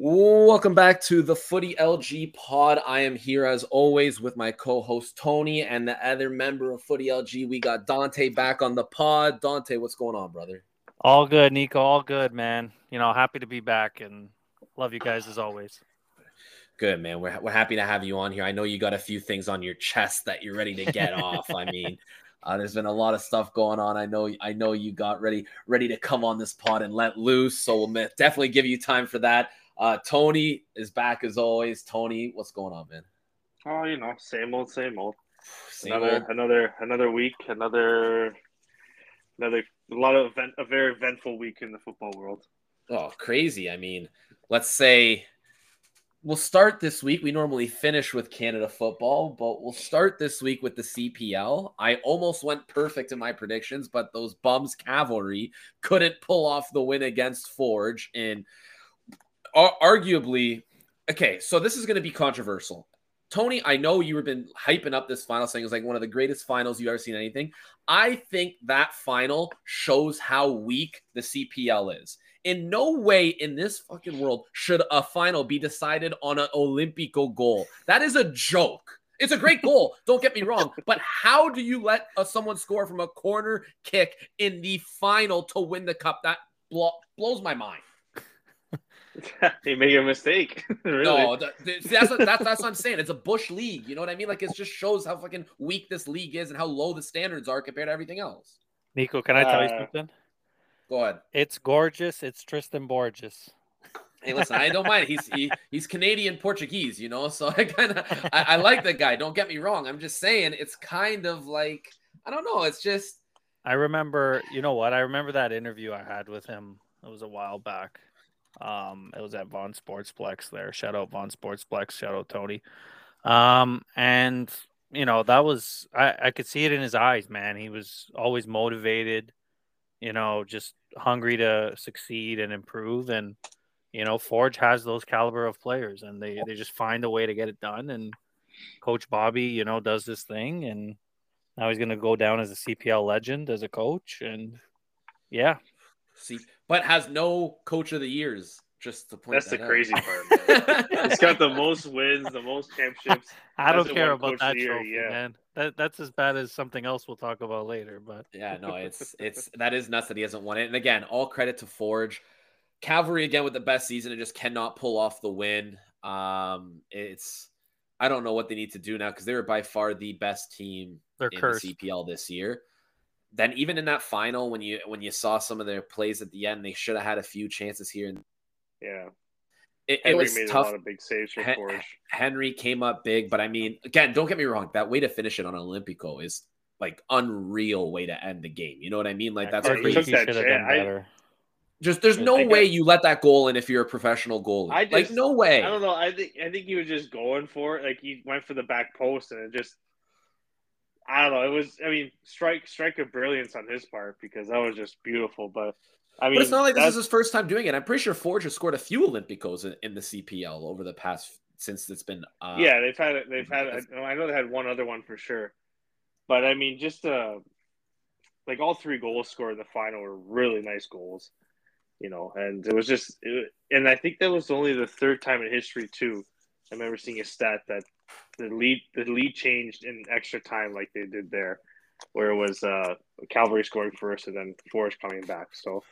Welcome back to the Footy LG pod. I am here as always with my co-host Tony and the other member of Footy LG. We got Dante back on the pod. Dante, what's going on, brother? All good, Nico. All good, man. You know, happy to be back and love you guys as always. Good, man. We're, we're happy to have you on here. I know you got a few things on your chest that you're ready to get off. I mean, uh, there's been a lot of stuff going on. I know, I know you got ready, ready to come on this pod and let loose. So we'll definitely give you time for that. Uh, Tony is back as always. Tony, what's going on, man? Oh, you know, same old, same old. Same another, old. another, another week, another, another, a lot of event, a very eventful week in the football world. Oh, crazy! I mean, let's say we'll start this week. We normally finish with Canada football, but we'll start this week with the CPL. I almost went perfect in my predictions, but those bums cavalry couldn't pull off the win against Forge in arguably, okay, so this is going to be controversial. Tony, I know you've been hyping up this final saying it's like one of the greatest finals you've ever seen anything. I think that final shows how weak the CPL is. In no way in this fucking world should a final be decided on an Olympico goal. That is a joke. It's a great goal. Don't get me wrong. But how do you let uh, someone score from a corner kick in the final to win the cup? That blo- blows my mind. he made a mistake. really. No, that's what, that's that's what I'm saying. It's a bush league. You know what I mean? Like it just shows how fucking weak this league is and how low the standards are compared to everything else. Nico, can I tell uh, you something? Go ahead. It's gorgeous. It's Tristan Borges. Hey, listen, I don't mind. He's he, he's Canadian Portuguese, you know. So I kind of I, I like that guy. Don't get me wrong. I'm just saying it's kind of like I don't know. It's just I remember. You know what? I remember that interview I had with him. It was a while back um, it was at Vaughan Sportsplex there. Shout out Vaughan Sportsplex. Shout out Tony. Um, and you know that was I, I could see it in his eyes, man. He was always motivated, you know, just hungry to succeed and improve. And you know, Forge has those caliber of players, and they they just find a way to get it done. And Coach Bobby, you know, does this thing, and now he's going to go down as a CPL legend as a coach. And yeah, See, but has no coach of the years. Just to point that's that the crazy part. He's got the most wins, the most championships. I don't care about that trophy, yeah. man. That that's as bad as something else we'll talk about later. But yeah, no, it's it's that is nuts that he hasn't won it. And again, all credit to Forge. Cavalry again with the best season and just cannot pull off the win. Um, it's I don't know what they need to do now because they were by far the best team They're in cursed. the CPL this year then even in that final when you when you saw some of their plays at the end they should have had a few chances here and yeah it, it was made tough. a lot of big saves for Forge. Henry came up big, but I mean, again, don't get me wrong. That way to finish it on Olympico is like unreal way to end the game. You know what I mean? Like that's yeah, crazy. That I, just there's no way you let that goal in if you're a professional goalie. I just, like no way. I don't know. I think I think he was just going for it. Like he went for the back post and it just I don't know. It was, I mean, strike strike of brilliance on his part because that was just beautiful. But I mean, but it's not like this is his first time doing it. I'm pretty sure Forge has scored a few Olympicos in, in the CPL over the past since it's been. Uh, yeah, they've had they've had. I know they had one other one for sure, but I mean, just uh, like all three goals scored in the final were really nice goals, you know. And it was just, it, and I think that was only the third time in history too. I remember seeing a stat that the lead the lead changed in extra time like they did there, where it was uh, Cavalry scoring first and then Forge coming back. So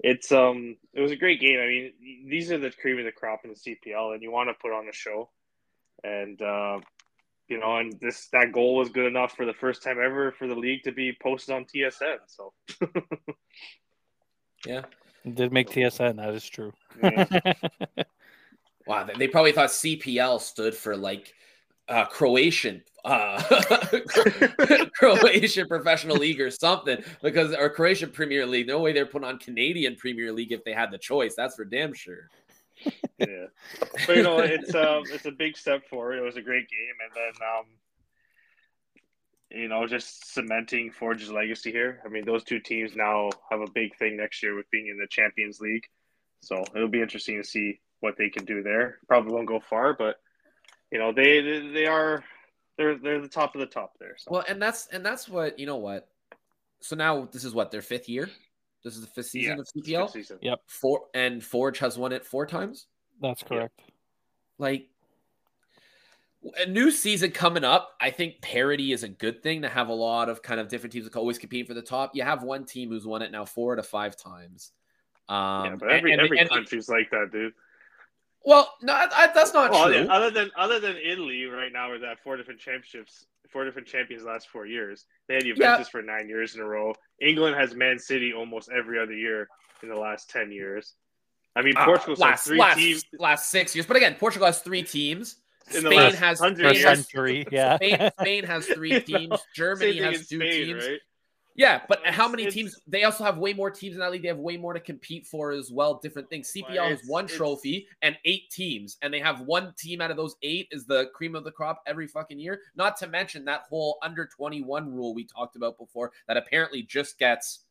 it's um it was a great game. I mean, these are the cream of the crop in the CPL, and you want to put on a show, and uh, you know, and this that goal was good enough for the first time ever for the league to be posted on TSN. So yeah, it did make TSN. That is true. Yeah. wow, they probably thought CPL stood for like uh, Croatian uh, Croatian professional league or something because or Croatian Premier League. No way they're putting on Canadian Premier League if they had the choice. That's for damn sure. yeah, but you know it's um it's a big step forward. It was a great game, and then um you know just cementing Forge's legacy here. I mean, those two teams now have a big thing next year with being in the Champions League, so it'll be interesting to see what they can do there. Probably won't go far, but you know they they are they're they're the top of the top there. So. Well, and that's and that's what you know what. So now this is what their fifth year. This is the fifth season yeah, of CPL. Season. Yep. Four and Forge has won it four times. That's correct. Like a new season coming up, I think parity is a good thing to have a lot of kind of different teams that always compete for the top. You have one team who's won it now four to five times. Um, yeah, but every and- every and- country's like that, dude. Well, no, I- that's not Well, true. other than other than Italy, right now, we're at four different championships, four different champions the last four years. They had Juventus for nine years in a row. England has Man City almost every other year in the last ten years. I mean, Ah, Portugal's had last three last, teams last six years, but again, Portugal has three teams. in the Spain last has hundred For a Spain has, century, yeah. Spain, Spain has three You know, teams. Germany has two Spain, teams. right? Yeah, but It's- how many teams? They also have way more teams in that league. They have way more to compete for as well. Different things. CPL has one trophy and eight teams, and they have one team out of those eight is the cream of the crop every fucking year. Not to mention that whole under twenty one rule we talked about before that apparently just gets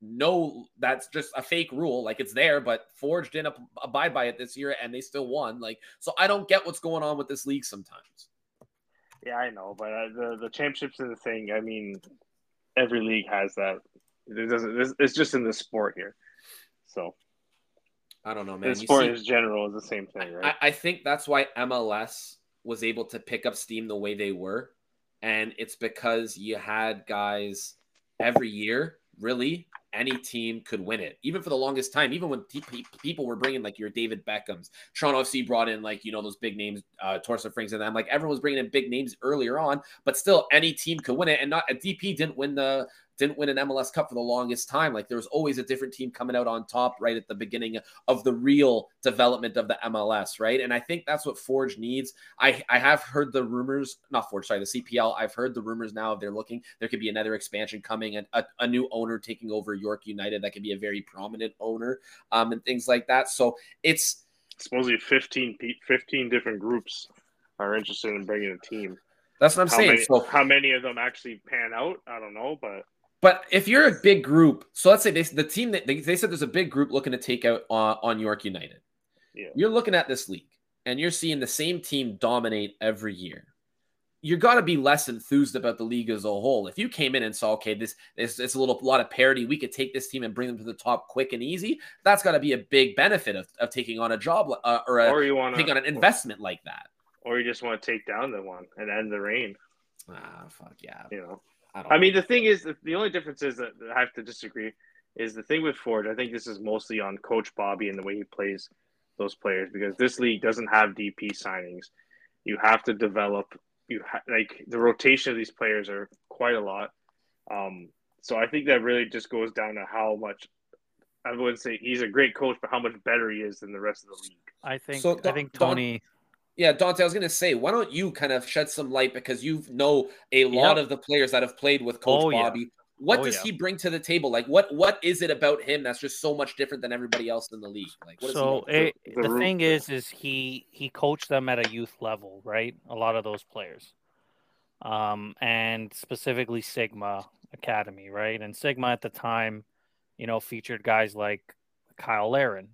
no. That's just a fake rule. Like it's there, but Forge didn't ab- abide by it this year, and they still won. Like so, I don't get what's going on with this league sometimes. Yeah, I know, but uh, the the championships are the thing. I mean, every league has that. It doesn't. It's, just in the sport here. So I don't know, man. the sport see- in general is the same thing, right? I, I think that's why MLS was able to pick up steam the way they were. And it's because you had guys every year, really, any team could win it. Even for the longest time, even when people were bringing like your David Beckhams, Toronto FC brought in like, you know, those big names, uh, Torsten Frings and them. Like everyone was bringing in big names earlier on, but still any team could win it. And not a DP didn't win the didn't win an MLS Cup for the longest time. Like there was always a different team coming out on top right at the beginning of the real development of the MLS, right? And I think that's what Forge needs. I I have heard the rumors, not Forge, sorry, the CPL. I've heard the rumors now if they're looking, there could be another expansion coming and a, a new owner taking over York United that could be a very prominent owner, um, and things like that. So it's Supposedly 15, 15 different groups are interested in bringing a team. that's what I'm How saying. many, so how many of them actually pan out? I don't know, but But if you're a big group, so let's say they, the team that they, they said there's a big group looking to take out on, on York United. Yeah. You're looking at this league and you're seeing the same team dominate every year. You're got to be less enthused about the league as a whole. If you came in and saw, okay, this this it's a little lot of parity, we could take this team and bring them to the top quick and easy. That's got to be a big benefit of, of taking on a job uh, or a or you want taking on an investment like that. or you just want to take down the one and end the reign. Ah, fuck yeah. You know, I, don't I mean, the thing is, that the only difference is that I have to disagree. Is the thing with Ford? I think this is mostly on Coach Bobby and the way he plays those players because this league doesn't have DP signings. You have to develop. You ha- like the rotation of these players are quite a lot. Um, so I think that really just goes down to how much. I wouldn't say he's a great coach, but how much better he is than the rest of the league. I think So, I think Don- Tony. Yeah, Dante, I was going to say, why don't you kind of shed some light because you know a lot Yep. of the players that have played with Coach Oh, yeah. Bobby. What Oh, does yeah. he bring to the table? Like, what what is it about him that's just so much different than everybody else in the league? Like, what is So he? it, The the thing is, is he he coached them at a youth level, right? A lot of those players, um, and specifically Sigma Academy, right? And Sigma at the time, you know, featured guys like Cyle Larin,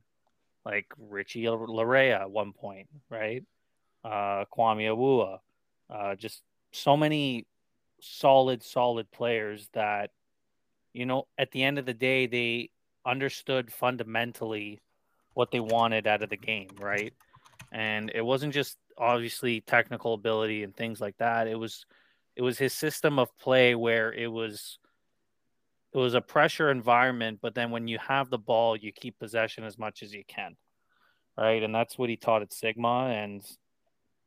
like Richie Laryea at one point, right? Uh, Kwame Awuah, uh, just so many solid, solid players that, you know, at the end of the day, they understood fundamentally what they wanted out of the game, right? And it wasn't just obviously technical ability and things like that. It was it was his system of play where it was it was a pressure environment, but then when you have the ball, you keep possession as much as you can. Right? And that's what he taught at Sigma and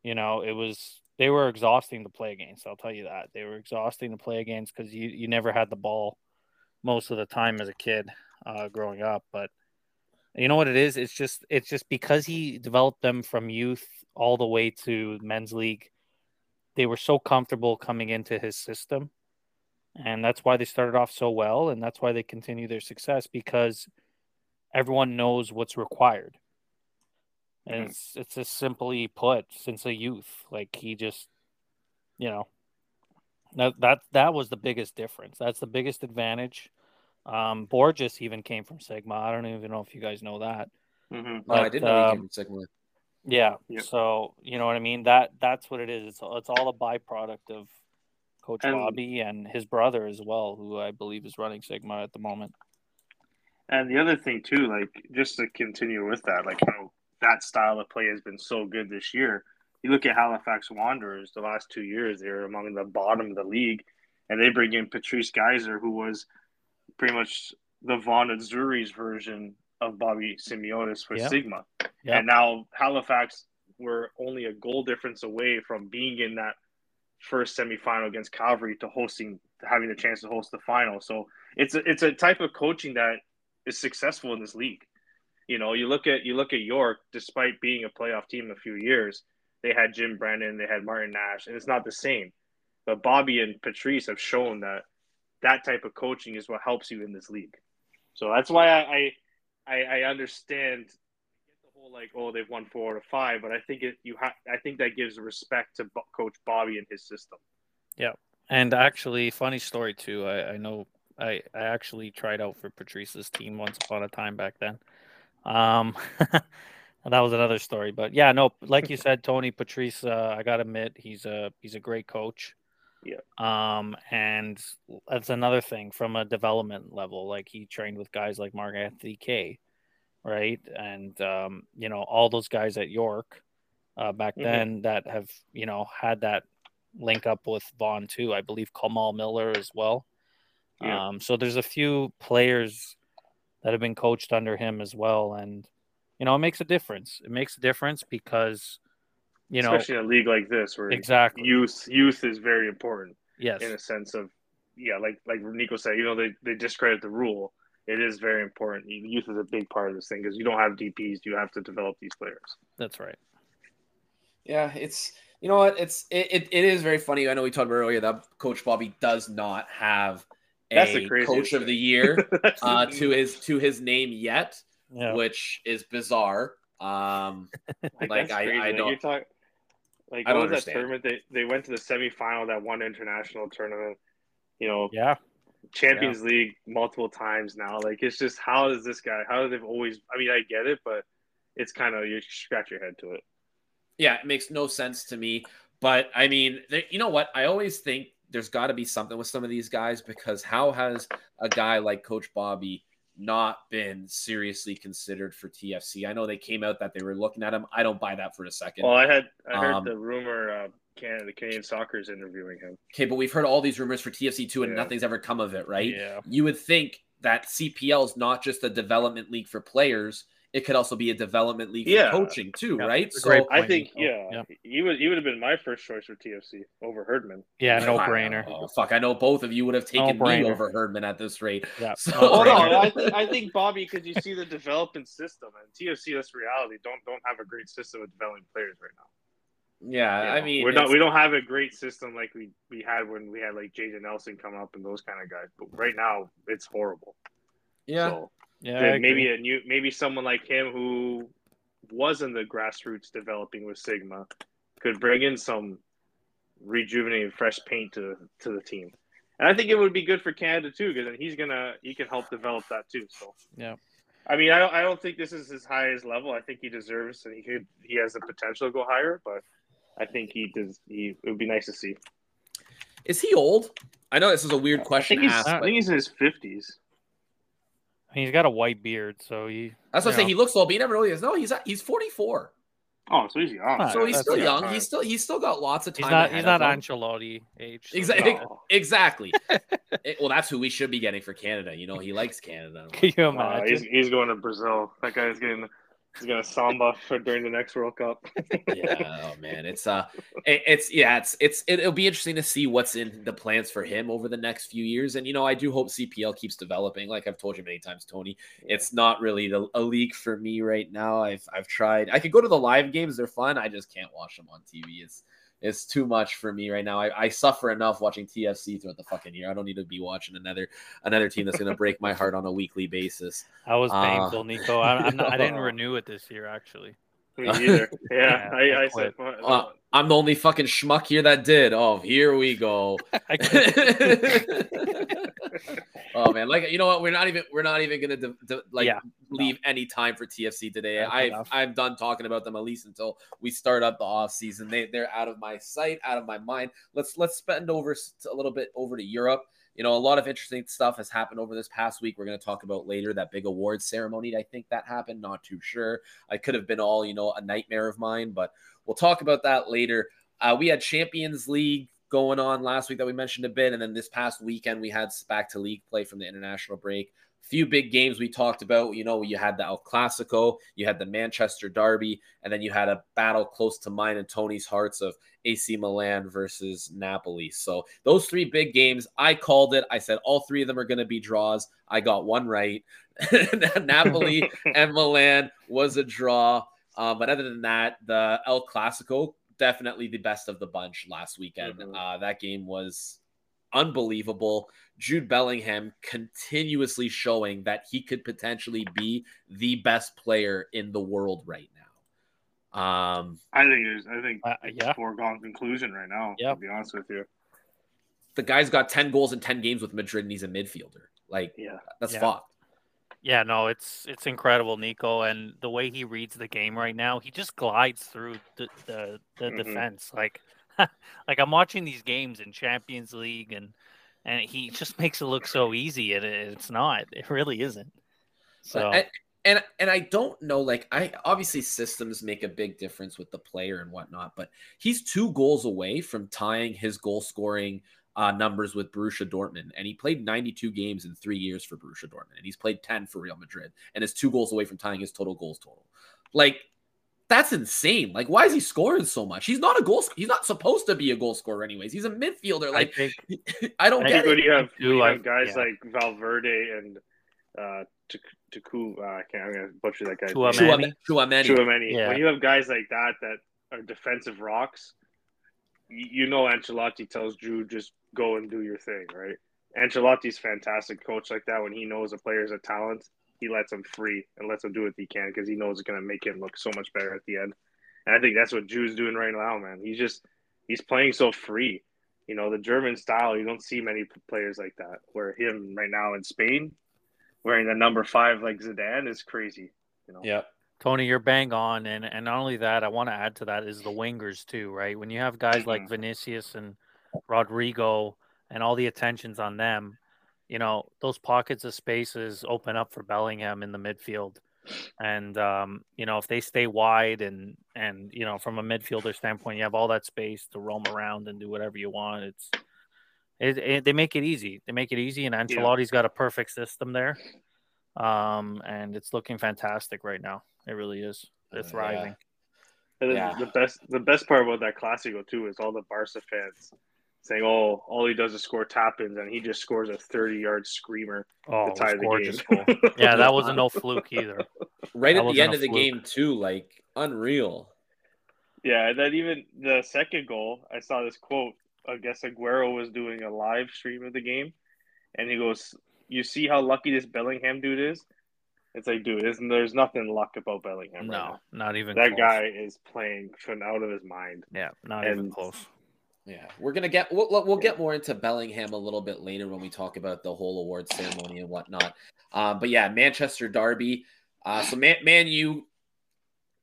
you know, it was they were exhausting to play against, I'll tell you that. They were exhausting to play against because you, you never had the ball most of the time as a kid uh, growing up. But you know what it is? It's just it's just because he developed them from youth all the way to men's league. They were so comfortable coming into his system, and that's why they started off so well, and that's why they continue their success because everyone knows what's required. And it's it's just simply put, since a youth, like he just, you know, that that that was the biggest difference. That's the biggest advantage. Um, Borges even came from Sigma. I don't even know if you guys know that. Mm-hmm. oh, I didn't know he um, came from Sigma. Yeah. Yeah. So you know what I mean. That that's what it is. It's it's all a byproduct of Coach And- Bobby and his brother as well, who I believe is running Sigma at the moment. And the other thing too, like just to continue with that, like how that style of play has been so good this year. You look at Halifax Wanderers the last two years; they're among the bottom of the league, and they bring in Patrice Gheisar, who was pretty much the Vaughan Azzurri's version of Bobby Smyrniotis for Yep. Sigma. Yep. And now Halifax were only a goal difference away from being in that first semifinal against Cavalry to hosting having the chance to host the final. So it's a, it's a type of coaching that is successful in this league. You know, you look at you look at York, despite being a playoff team a few years, they had Jim Brennan, they had Martin Nash, and it's not the same. But Bobby and Patrice have shown that that type of coaching is what helps you in this league. So that's why I I, I understand the whole like oh they've won four out of five, but I think it you ha- I think that gives respect to Bo- Coach Bobby and his system. Yeah, and actually, funny story too. I, I know I, I actually tried out for Patrice's team once upon a time back then. Um, that was another story. But yeah, no, like you said, Tony Patrice, uh, I gotta admit, he's a he's a great coach. Yeah. Um, and that's another thing from a development level. Like he trained with guys like Mark Anthony Kaye, right? And um, you know, all those guys at York uh, back Mhm. then that have you know had that link up with Vaughan too. I believe Kamal Miller as well. Yeah. Um, so there's a few players that have been coached under him as well, and you know it makes a difference. It makes a difference because you know especially in a league like this where exactly. youth youth is very important yes, in a sense of yeah like like Nico said you know they, they discredit the rule it is very important youth is a big part of this thing because you don't have DPS you have to develop these players that's right. Yeah, it's you know what it's it, it, it is very funny. I know we talked about earlier that Coach Bobby does not have That's the a craziest Coach of the Year uh, to his to his name yet, Yeah, which is bizarre. Um, like, that's I- I don't- you're talk- like I don't was that tournament? They, they went to the semifinal of that one international tournament you know yeah, Champions League multiple times now. Like it's just how does this guy how do they've always I mean I get it but it's kind of you scratch your head to it. Yeah, it makes no sense to me. But I mean, you know what? I always think there's got to be something with some of these guys because how has a guy like Coach Bobby not been seriously considered for TFC? I know they came out that they were looking at him. I don't buy that for a second. well I had I heard Um, the rumor uh, Canada Canadian Soccer is interviewing him Okay, but we've heard all these rumors for TFC too, and Yeah. nothing's ever come of it, right? yeah, You would think that CPL is not just a development league for players; it could also be a development league Yeah. for coaching too, Yeah, right? So I think Nico. yeah, Yeah. he would he would have been my first choice for TFC over Herdman. yeah, no brainer. Oh, fuck, I know both of you would have taken me No-brainer. over Herdman at this rate. Yeah, So- no Oh brainer. no, I think I think Bobby because you see the development system and TFC that's reality don't don't have a great system of developing players right now. Yeah, You I mean, we're not we don't have a great system like we we had when we had like Jayden Nelson come up and those kind of guys. But right now it's horrible. yeah, So Yeah, then maybe a new maybe someone like him who was in the grassroots developing with Sigma could bring in some rejuvenated fresh paint to to the team. And I think it would be good for Canada too because then he's gonna he can help develop that too. So Yeah. I mean, I don't, I don't think this is his highest level. I think he deserves and he could he has the potential to go higher, but I think he does. He it would be nice to see. is he old? I know this is a weird I question think to he's ask. I but think he's in his fifties. He's got a white beard, so he. That's what I say. know. He looks old, but he never really is. No, he's he's 44. Oh, so he's young. So he's still good. young. He's still he's still got lots of time. He's not. ahead He's not. Ancelotti age. so- Exactly. No. Exactly. It- well, that's who we should be getting for Canada. You know, he likes Canada. Can you Uh, imagine? he's, he's going to Brazil. That guy's getting he's gonna samba for during the next World Cup. yeah. Oh man, it's uh, it- it's yeah, it's it's it, it'll be interesting to see what's in the plans for him over the next few years. And you know, I do hope CPL keeps developing. Like I've told you many times, Tony, it's not really the, a league for me right now. I've I've tried. I could go to the live games; they're fun. I just can't watch them on TV. It's it's too much for me right now. I, I suffer enough watching TFC throughout the fucking year. I don't need to be watching another another team that's going to break my heart on a weekly basis. That was Uh, painful, Nico. I, I'm not, I didn't renew it this year, actually. Me either. Yeah, Yeah, I, I I said. quit. Uh, I'm the only fucking schmuck here that did. Oh, here we go. Oh man, like you know what? We're not even we're not even gonna de- de- like Yeah, leave any time for TFC today. That's I enough. I'm done talking about them at least until we start up the off season. They they're out of my sight, out of my mind. Let's let's spend over a little bit over to Europe. You know, a lot of interesting stuff has happened over this past week. We're going to talk about later that big awards ceremony. I think that happened. Not too sure. I could have been all, you know, a nightmare of mine, but we'll talk about that later. Uh, we had Champions League going on last week that we mentioned a bit. And then this past weekend, we had back to league play from the international break few big games we talked about. You know, you had the El Clasico, you had the Manchester Derby, and then you had a battle close to mine and Tony's hearts of AC Milan versus Napoli. So those three big games, I called it. I said all three of them are going to be draws. I got one right. Napoli and Milan was a draw. Uh, but other than that, the El Clasico definitely the best of the bunch last weekend. Mm-hmm. Uh, that game was unbelievable. Jude Bellingham continuously showing that he could potentially be the best player in the world right now. Um, I think it is. I think uh, it's yeah. foregone conclusion right now. Yep. To be honest with you, the guy's got ten goals in ten games with Madrid, and he's a midfielder. Like, yeah, that's yeah. fucked. Yeah, no, it's it's incredible, Nico, and the way he reads the game right now, he just glides through the the, the mm-hmm. defense. Like, like I'm watching these games in Champions League and and he just makes it look so easy, and it's not. It really isn't. So. And, and and I don't know, like I obviously systems make a big difference with the player and whatnot, but he's two goals away from tying his goal scoring uh, numbers with Borussia Dortmund, and he played 92 games in three years for Borussia Dortmund, and he's played 10 for Real Madrid, and is two goals away from tying his total goals total. Like that's insane. Like, why is he scoring so much? He's not a goal. He's not supposed to be a goal scorer, anyways. He's a midfielder. Like, I, think, I don't I get it. You have, you have guys yeah. like Valverde and uh, Taku. Uh, I can't. I'm gonna butcher that guy. Tchouameni. Tchouameni. Yeah. When you have guys like that that are defensive rocks, you know Ancelotti tells Jude just go and do your thing, right? Ancelotti's fantastic coach like that when he knows a player's a talent he lets him free and lets him do what he can because he knows it's going to make him look so much better at the end. And I think that's what Jude's doing right now, man. He's just he's playing so free. You know, the German style, you don't see many players like that. Where him right now in Spain, wearing the number five like Zidane is crazy. You know. Yeah. Tony, you're bang on, and and not only that, I want to add to that is the wingers too, right? When you have guys like mm-hmm. Vinicius and Rodrygo and all the attentions on them, you know, those pockets of spaces open up for Bellingham in the midfield. And um, you know, if they stay wide and and you know, from a midfielder standpoint, you have all that space to roam around and do whatever you want. It's it, it, they make it easy. They make it easy, and Ancelotti's yeah. got a perfect system there, um, and it's looking fantastic right now. It really is. They're thriving. Yeah. And yeah. the best the best part about that Classico too is all the Barca fans saying, "Oh, all he does is score tap ins, and he just scores a thirty-yard screamer oh, to tie the game." yeah, that wasn't no fluke either. Right that at the end of the game, too, like unreal. Yeah, and then even the second goal, I saw this quote. I guess Aguero was doing a live stream of the game, and he goes, "You see how lucky this Bellingham dude is." It's like, dude, isn't there's nothing luck about Bellingham? No, right not even. That close. guy is playing out of his mind. Yeah, not and even close yeah, we're gonna get we'll we'll get more into Bellingham a little bit later when we talk about the whole award ceremony and whatnot. Um, but yeah, Manchester Derby. Uh, so Man, Man U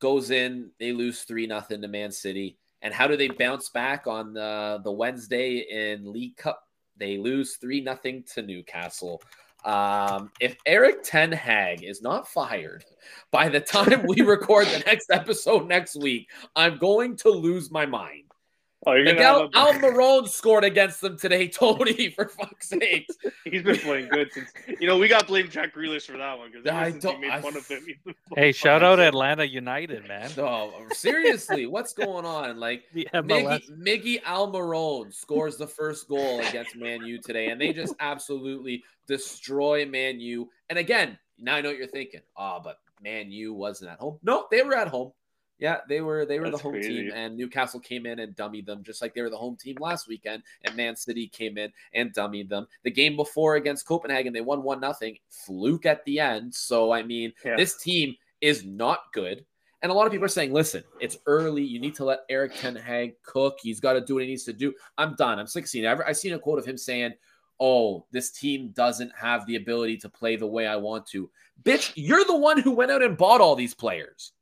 goes in, they lose three nothing to Man City, and how do they bounce back on the the Wednesday in League Cup? They lose three nothing to Newcastle. Um, if Erik Ten Hag is not fired by the time we record the next episode next week, I'm going to lose my mind. Oh, you're Miguel a... Almiron scored against them today, Tony. For fuck's sake, he's been playing good since. You know, we got blamed Jack Grealish for that one because I don't. Made fun of him. Hey, shout out Atlanta United, man. Oh, seriously, what's going on? Like Miggy, Miggy Almiron scores the first goal against Man U today, and they just absolutely destroy Man U. And again, now I know what you're thinking. Ah, oh, but Man U wasn't at home. No, they were at home. Yeah, they were they were That's the home crazy. team, and Newcastle came in and dummied them, just like they were the home team last weekend. And Man City came in and dummied them. The game before against Copenhagen, they won one nothing, fluke at the end. So I mean, yeah. this team is not good. And a lot of people are saying, listen, it's early. You need to let Erik Ten Hag cook. He's got to do what he needs to do. I'm done. I'm 16. I've, I've seen a quote of him saying, oh, this team doesn't have the ability to play the way I want to. Bitch, you're the one who went out and bought all these players.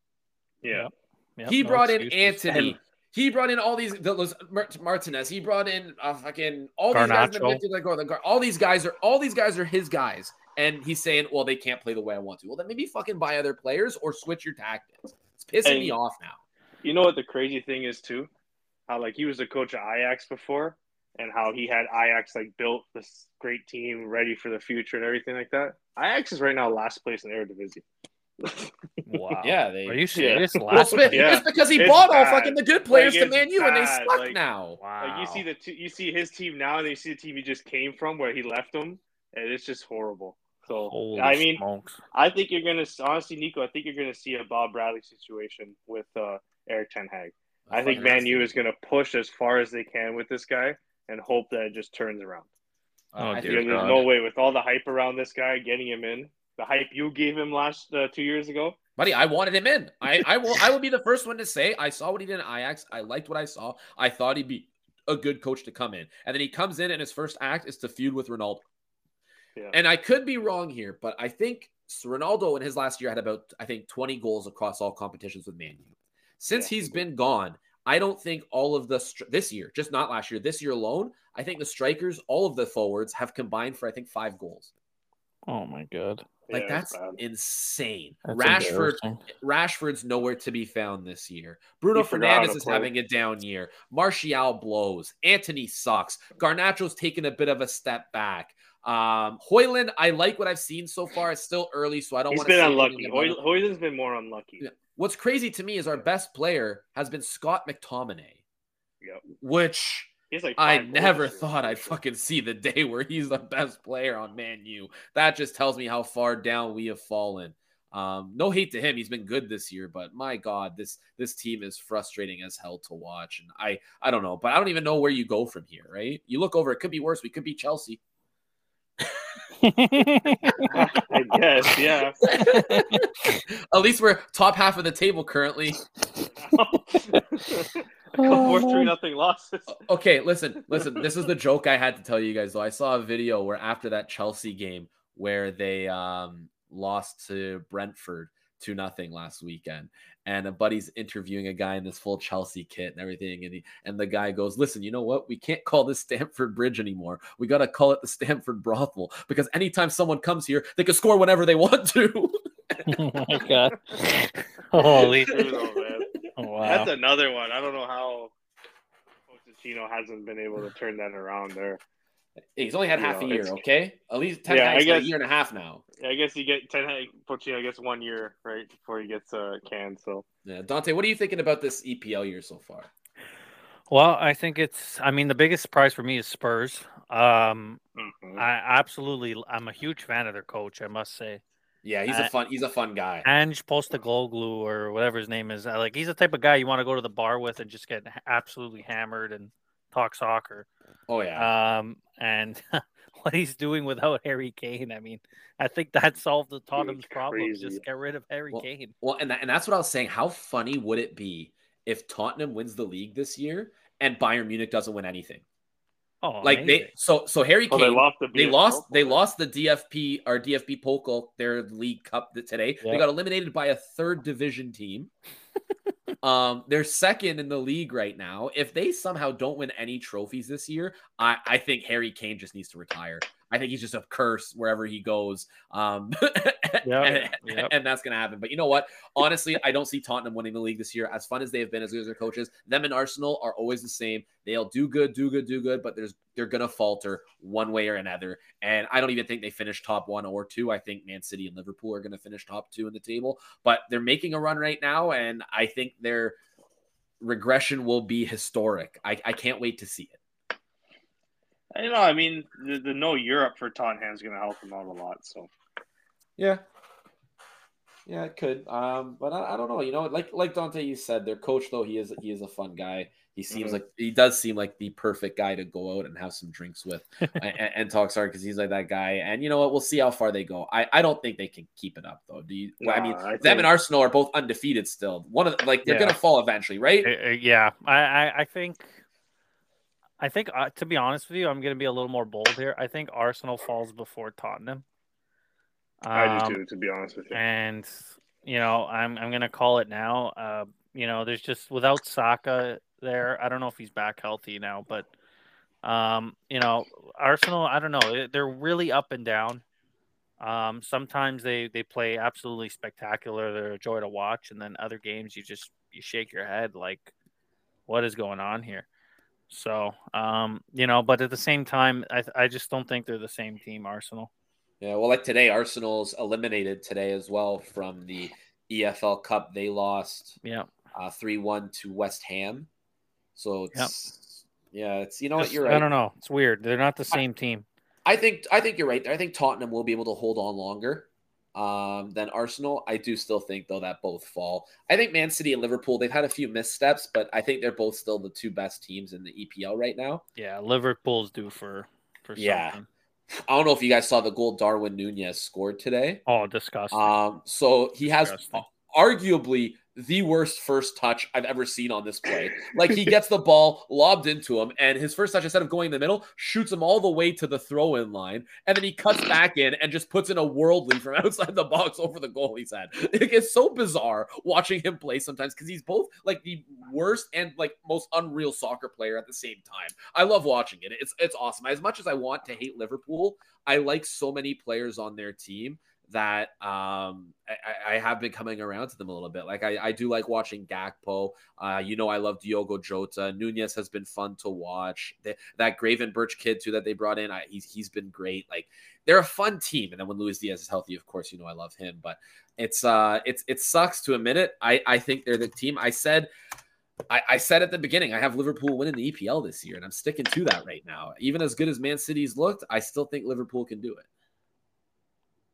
Yeah. Yep, he no brought excuses. in Antony. He brought in all these those Martinez. He brought in uh, fucking all these guys. That all these guys are all these guys are his guys, and he's saying, "Well, they can't play the way I want to." Well, then maybe fucking buy other players or switch your tactics. It's pissing and me off now. You know what the crazy thing is too? How like he was a coach of Ajax before, and how he had Ajax like built this great team ready for the future and everything like that. Ajax is right now last place in the Eredivisie. Wow. Yeah, they are you serious? Yeah. Well, yeah. It's because he it's bought bad. all fucking the good players like, to Man U and they suck like, now. Wow. Like you see the t- you see his team now and you see the team he just came from where he left them and it's just horrible. So Holy I mean, smokes. I think you're gonna honestly, Nico. I think you're gonna see a Bob Bradley situation with uh, Erik Ten Hag. I, I think Man U is gonna push as far as they can with this guy and hope that it just turns around. Oh, there's no way with all the hype around this guy, getting him in, the hype you gave him last uh, two years ago. Buddy, I wanted him in. I, I will I will be the first one to say I saw what he did in Ajax. I liked what I saw. I thought he'd be a good coach to come in. And then he comes in and his first act is to feud with Ronaldo. Yeah. And I could be wrong here, but I think Ronaldo in his last year had about I think 20 goals across all competitions with Man U. Since yeah. he's been gone, I don't think all of the this year, just not last year, this year alone, I think the strikers, all of the forwards have combined for I think 5 goals. Oh my god. Like yeah, that's insane. That's Rashford Rashford's nowhere to be found this year. Bruno Fernandes is having a down year. Martial blows. Antony sucks. Garnacho's taken a bit of a step back. Um, Højlund, I like what I've seen so far. It's still early, so I don't. Want to. He's been unlucky. Højlund's been more unlucky. What's crazy to me is our best player has been Scott McTominay. Yep. Which like I never thought I'd fucking see the day where he's the best player on Man U. That just tells me how far down we have fallen. Um, no hate to him; he's been good this year, but my God, this this team is frustrating as hell to watch. And I I don't know, but I don't even know where you go from here. Right? You look over; it could be worse. We could be Chelsea. I guess, yeah. At least we're top half of the table currently. four three nothing losses. Okay, listen, listen. This is the joke I had to tell you guys. Though I saw a video where after that Chelsea game where they um, lost to Brentford two nothing last weekend, and a buddy's interviewing a guy in this full Chelsea kit and everything, and he, and the guy goes, "Listen, you know what? We can't call this Stamford Bridge anymore. We got to call it the Stamford Brothel because anytime someone comes here, they can score whenever they want to." oh my god! Holy! Wow. That's another one. I don't know how Pochettino hasn't been able to turn that around there. He's only had you half know, a year, okay? At least ten yeah, I guess, a year and a half now. Yeah, I guess you get ten Pochettino, I guess one year, right, before he gets uh canned. So yeah, Dante, what are you thinking about this EPL year so far? Well, I think it's. I mean, the biggest surprise for me is Spurs. Um, mm-hmm. I absolutely, I'm a huge fan of their coach. I must say. Yeah, he's uh, a fun he's a fun guy. Ange Postecoglou or whatever his name is. Like he's the type of guy you want to go to the bar with and just get absolutely hammered and talk soccer. Oh yeah. Um and what he's doing without Harry Kane, I mean, I think that solved the Tottenham's problem. Just get rid of Harry well, Kane. Well, and that, and that's what I was saying. How funny would it be if Tottenham wins the league this year and Bayern Munich doesn't win anything? Oh, like amazing. they so so Harry Kane. Oh, they lost the they lost they lost the DFP or DFB Pokal their League Cup today. Yep. They got eliminated by a third division team. um, they're second in the league right now. If they somehow don't win any trophies this year, I I think Harry Kane just needs to retire. I think he's just a curse wherever he goes. Um, yep, and, yep. and, that's going to happen. But you know what? Honestly, I don't see Tottenham winning the league this year. As fun as they have been as good as their coaches, them and Arsenal are always the same. They'll do good, do good, do good, but there's they're going to falter one way or another. And I don't even think they finish top one or two. I think Man City and Liverpool are going to finish top two in the table. But they're making a run right now, and I think their regression will be historic. I, I can't wait to see it. I know. I mean, the, the no Europe for Tottenham is going to help them out a lot. So, yeah, yeah, it could. Um, but I, I, don't know. You know, like like Dante, you said, their coach though he is he is a fun guy. He seems mm-hmm. like he does seem like the perfect guy to go out and have some drinks with and, and, talk sorry because he's like that guy. And you know what? We'll see how far they go. I, I don't think they can keep it up though. Do you? Nah, I mean, I them and Arsenal are both undefeated still. One of like they're yeah. gonna fall eventually, right? Uh, uh, yeah, I I, I think I think, uh, to be honest with you, I'm going to be a little more bold here. I think Arsenal falls before Tottenham. Um, I do um, too, to be honest with you. And you know, I'm I'm going to call it now. Uh, you know, there's just without Saka, there. I don't know if he's back healthy now, but um, you know, Arsenal, I don't know. They're really up and down. Um, sometimes they they play absolutely spectacular. They're a joy to watch, and then other games you just you shake your head like, what is going on here? So, um, you know, but at the same time, I I just don't think they're the same team, Arsenal. Yeah, well, like today, Arsenal's eliminated today as well from the EFL Cup. They lost, yeah, uh, three uh, one to West Ham. So it's yep. yeah, it's you know what you're right. I don't know. It's weird. They're not the same I, team. I think I think you're right. I think Tottenham will be able to hold on longer um, than Arsenal. I do still think though that both fall. I think Man City and Liverpool they've had a few missteps, but I think they're both still the two best teams in the EPL right now. Yeah, Liverpool's due for for yeah. Something. I don't know if you guys saw the goal Darwin Nunez scored today. Oh, disgusting. Um, so he disgusting. has arguably the worst first touch I've ever seen on this play. Like he gets the ball lobbed into him, and his first touch, instead of going in the middle, shoots him all the way to the throw in line, and then he cuts back in and just puts in a worldly from outside the box over the goal he's had. It's so bizarre watching him play sometimes because he's both like the worst and like most unreal soccer player at the same time. I love watching it. It's it's awesome. As much as I want to hate Liverpool, I like so many players on their team that um, I, I, have been coming around to them a little bit. Like I, I do like watching Gakpo. Uh, you know, I love Diogo Jota. Nunez has been fun to watch. That Gravenberch kid too that they brought in, I, he's he's been great. Like they're a fun team. And then when Luis Diaz is healthy, of course, you know I love him. But it's uh it's it sucks to admit it. I I think they're the team. I said. I, I, said at the beginning, I have Liverpool winning the EPL this year, and I'm sticking to that right now. Even as good as Man City's looked, I still think Liverpool can do it.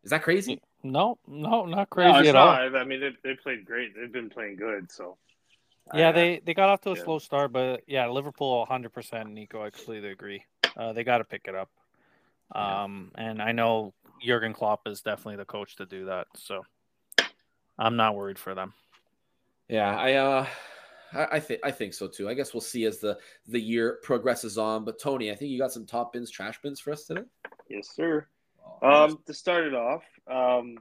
Is that crazy? No, no, not crazy no, at not. all. I mean, they, they played great. They've been playing good. So, yeah, uh, they they got off to a yeah. slow start, but yeah, Liverpool 100. percent Nico, I completely agree. Uh, they got to pick it up. Um, yeah. and I know Jurgen Klopp is definitely the coach to do that. So, I'm not worried for them. Yeah, I uh. I, think I think so too. I guess we'll see as the the year progresses on. But Tony, I think you got some top bins, trash bins for us today. Yes, sir. Um, to start it off, um,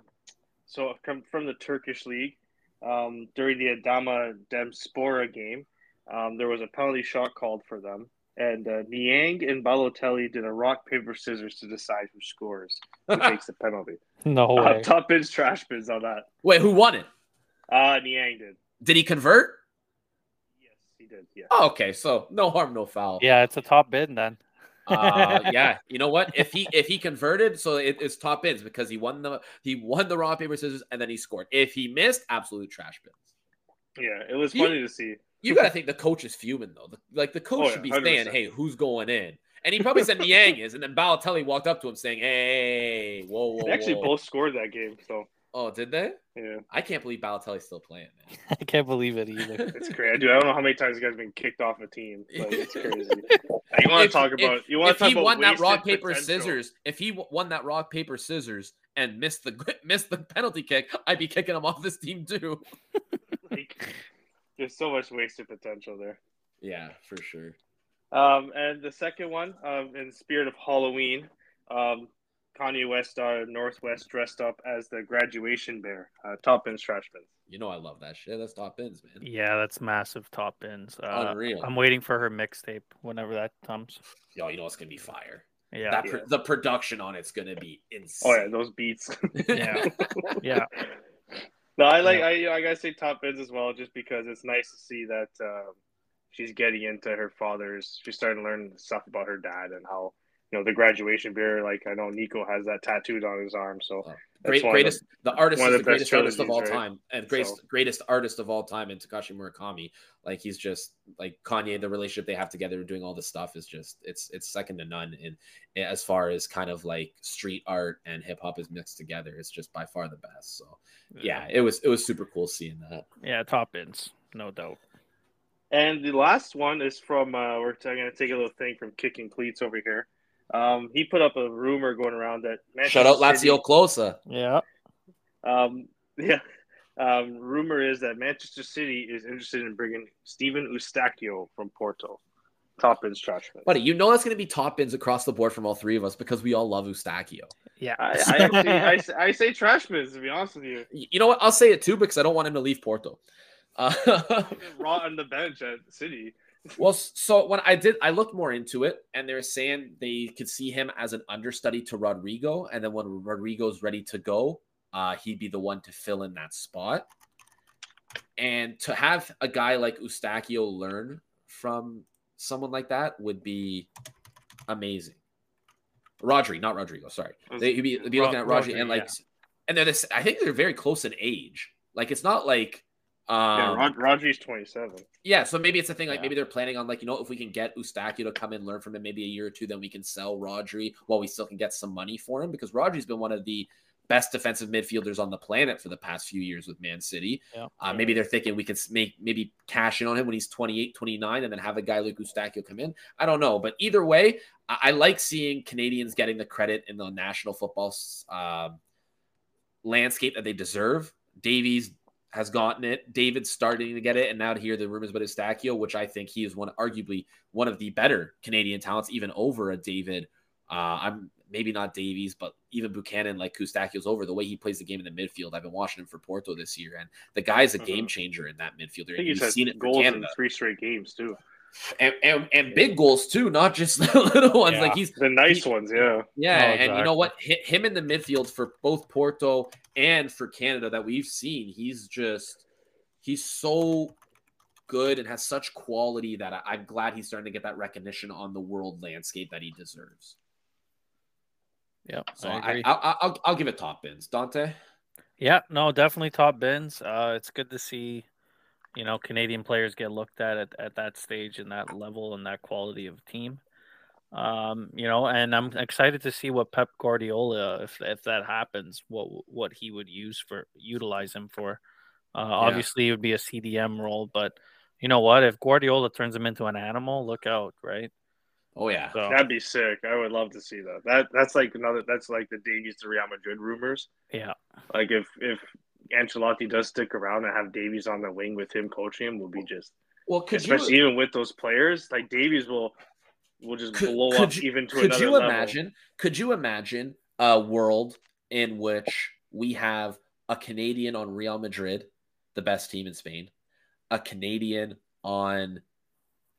so from from the Turkish league, um, during the Adana Demirspor game, um, there was a penalty shot called for them, and uh, Niang and Balotelli did a rock paper scissors to decide who scores, who takes the penalty. No uh, way. Uh, top bins, trash bins on that. Wait, who won it? Uh, Niang did. Did he convert? Yes, he did. Yeah. Oh, okay, so no harm, no foul. Yeah, it's a top bid then uh, yeah, you know what? If he if he converted, so it, it's top ins because he won the he won the rock paper scissors and then he scored. If he missed, absolute trash bins. Yeah, it was funny to see. You got to think the coach is fuming though. The, like the coach oh, yeah, should be 100%. saying, "Hey, who's going in?" And he probably said Niang is, and then Balotelli walked up to him saying, "Hey, whoa, whoa." They actually whoa. both scored that game, so Oh, did they? Yeah. I can't believe Balotelli's still playing, man. I can't believe it either. it's crazy. Dude, I don't know how many times you guys have been kicked off a team. Like, it's crazy. you want to talk about? If, you want to talk about? If he won that rock paper potential. scissors? If he won that rock paper scissors and missed the missed the penalty kick, I'd be kicking him off this team too. like, there's so much wasted potential there. Yeah, for sure. Um, and the second one, um, in spirit of Halloween, um, Kanye West uh, North West dressed up as the graduation bear, uh, top bins, trash bins. You know I love that shit. That's top bins, man. Yeah, that's massive top bins. Uh, Unreal. I'm waiting for her mixtape whenever that comes. Yo, you know it's gonna be fire. Yeah, that yeah. the production on it's gonna be insane. Oh yeah, those beats. yeah, yeah. No, I like. Yeah. I I gotta say top bins as well, just because it's nice to see that uh, she's getting into her father's. She's starting to learn stuff about her dad and how you know the graduation beer. Like I know Nico has that tattooed on his arm. So oh, great, greatest the, the, artist is the, the greatest artist of all right? time, and greatest so. greatest artist of all time in Takashi Murakami. Like he's just like Kanye. The relationship they have together, doing all this stuff, is just it's it's second to none. In as far as kind of like street art and hip hop is mixed together, it's just by far the best. So yeah, it was it was super cool seeing that. Yeah, top ins, no doubt. And the last one is from uh, we're going to take a little thing from Kicking Cleats over here. Um, he put up a rumor going around that Manchester Shut out Lazio Closer. Yeah. Um, yeah. Um, rumor is that Manchester City is interested in bringing Stephen Eustáquio from Porto. Top bins, trash bins. Buddy, you know that's going to be top bins across the board from all three of us because we all love Eustáquio. Yeah. I, I, actually, I, I, say trash bins, to be honest with you. You know what? I'll say it too because I don't want him to leave Porto. Uh, raw on the bench at City. Well, so when I did, I looked more into it, and they're saying they could see him as an understudy to Rodrigo, and then when Rodrigo's ready to go, uh, he'd be the one to fill in that spot. And to have a guy like Eustáquio learn from someone like that would be amazing. Rodri, not Rodrigo. Sorry, they'd be, be looking at Rodri, Rodri and like, yeah. and they're this. I think they're very close in age. Like it's not like um, yeah, Rod- Rodri's 27. Yeah, so maybe it's a thing like yeah. maybe they're planning on like you know if we can get Eustáquio to come in learn from him maybe a year or two, then we can sell Rodri while we still can get some money for him because Rodri's been one of the best defensive midfielders on the planet for the past few years with Man City. Yeah. Uh, maybe they're thinking we can make maybe cash in on him when he's 28, 29 and then have a guy like Eustáquio come in. I don't know, but either way, I, I like seeing Canadians getting the credit in the national football uh, landscape that they deserve. Davies has gotten it. David's starting to get it, and now to hear the rumors about Eustáquio, which I think he is one, arguably one of the better Canadian talents, even over a David. Uh, I'm maybe not Davies, but even Buchanan, like Eustáquio's over the way he plays the game in the midfield. I've been watching him for Porto this year, and the guy's a mm-hmm. game changer in that midfielder. I think he's seen it goals in three straight games too. And, and, and big goals too, not just the little ones. Yeah, like he's the nice he, ones, yeah, yeah. Oh, exactly. And you know what? Him in the midfield for both Porto and for Canada that we've seen, he's just he's so good and has such quality that I, am glad he's starting to get that recognition on the world landscape that he deserves. Yeah, so I, I, will I'll give it top bins. Dante. Yeah, no, definitely top bins. Uh, it's good to see, you know, Canadian players get looked at, at at that stage and that level and that quality of team. Um, you know, and I'm excited to see what Pep Guardiola, if if that happens, what what he would use for utilize him for. Uh, yeah. Obviously, it would be a CDM role, but you know what? If Guardiola turns him into an animal, look out, right? Oh yeah, so, that'd be sick. I would love to see that. That that's like another. That's like the Davies to Real Madrid rumors. Yeah, like if if Ancelotti does stick around and have Davies on the wing with him coaching him, will be just well. especially you, even with those players, like Davies will will just could, blow could up you, even to could another you level. imagine? Could you imagine a world in which we have a Canadian on Real Madrid, the best team in Spain, a Canadian on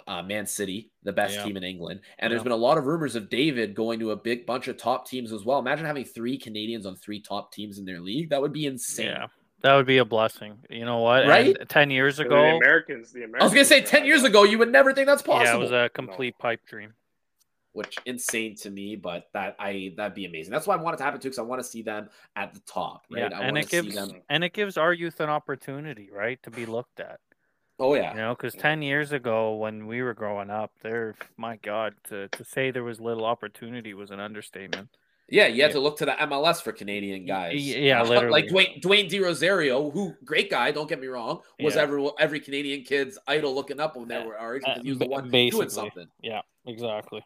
uh, Man City, the best yeah. team in England. And yeah. there's been a lot of rumors of David going to a big bunch of top teams as well. Imagine having three Canadians on three top teams in their league. That would be insane. Yeah. That would be a blessing. You know what? Right? And 10 years ago. The Americans, the Americans. I was going to say 10 years ago, you would never think that's possible. Yeah, it was a complete no. pipe dream. Which insane to me, but that I that'd be amazing. That's why I want it to happen too, because I want to see them at the top. Right? Yeah, and it gives and it gives our youth an opportunity, right, to be looked at. Oh yeah, you know, because ten years ago when we were growing up, there, my God, to, to say there was little opportunity was an understatement. Yeah, you had yeah. to look to the MLS for Canadian guys. Yeah, literally. like Dwayne Dwayne De Rosario, who great guy, don't get me wrong, was yeah. every every Canadian kid's idol looking up when they were our age because he was the one Basically. doing something. Yeah, exactly.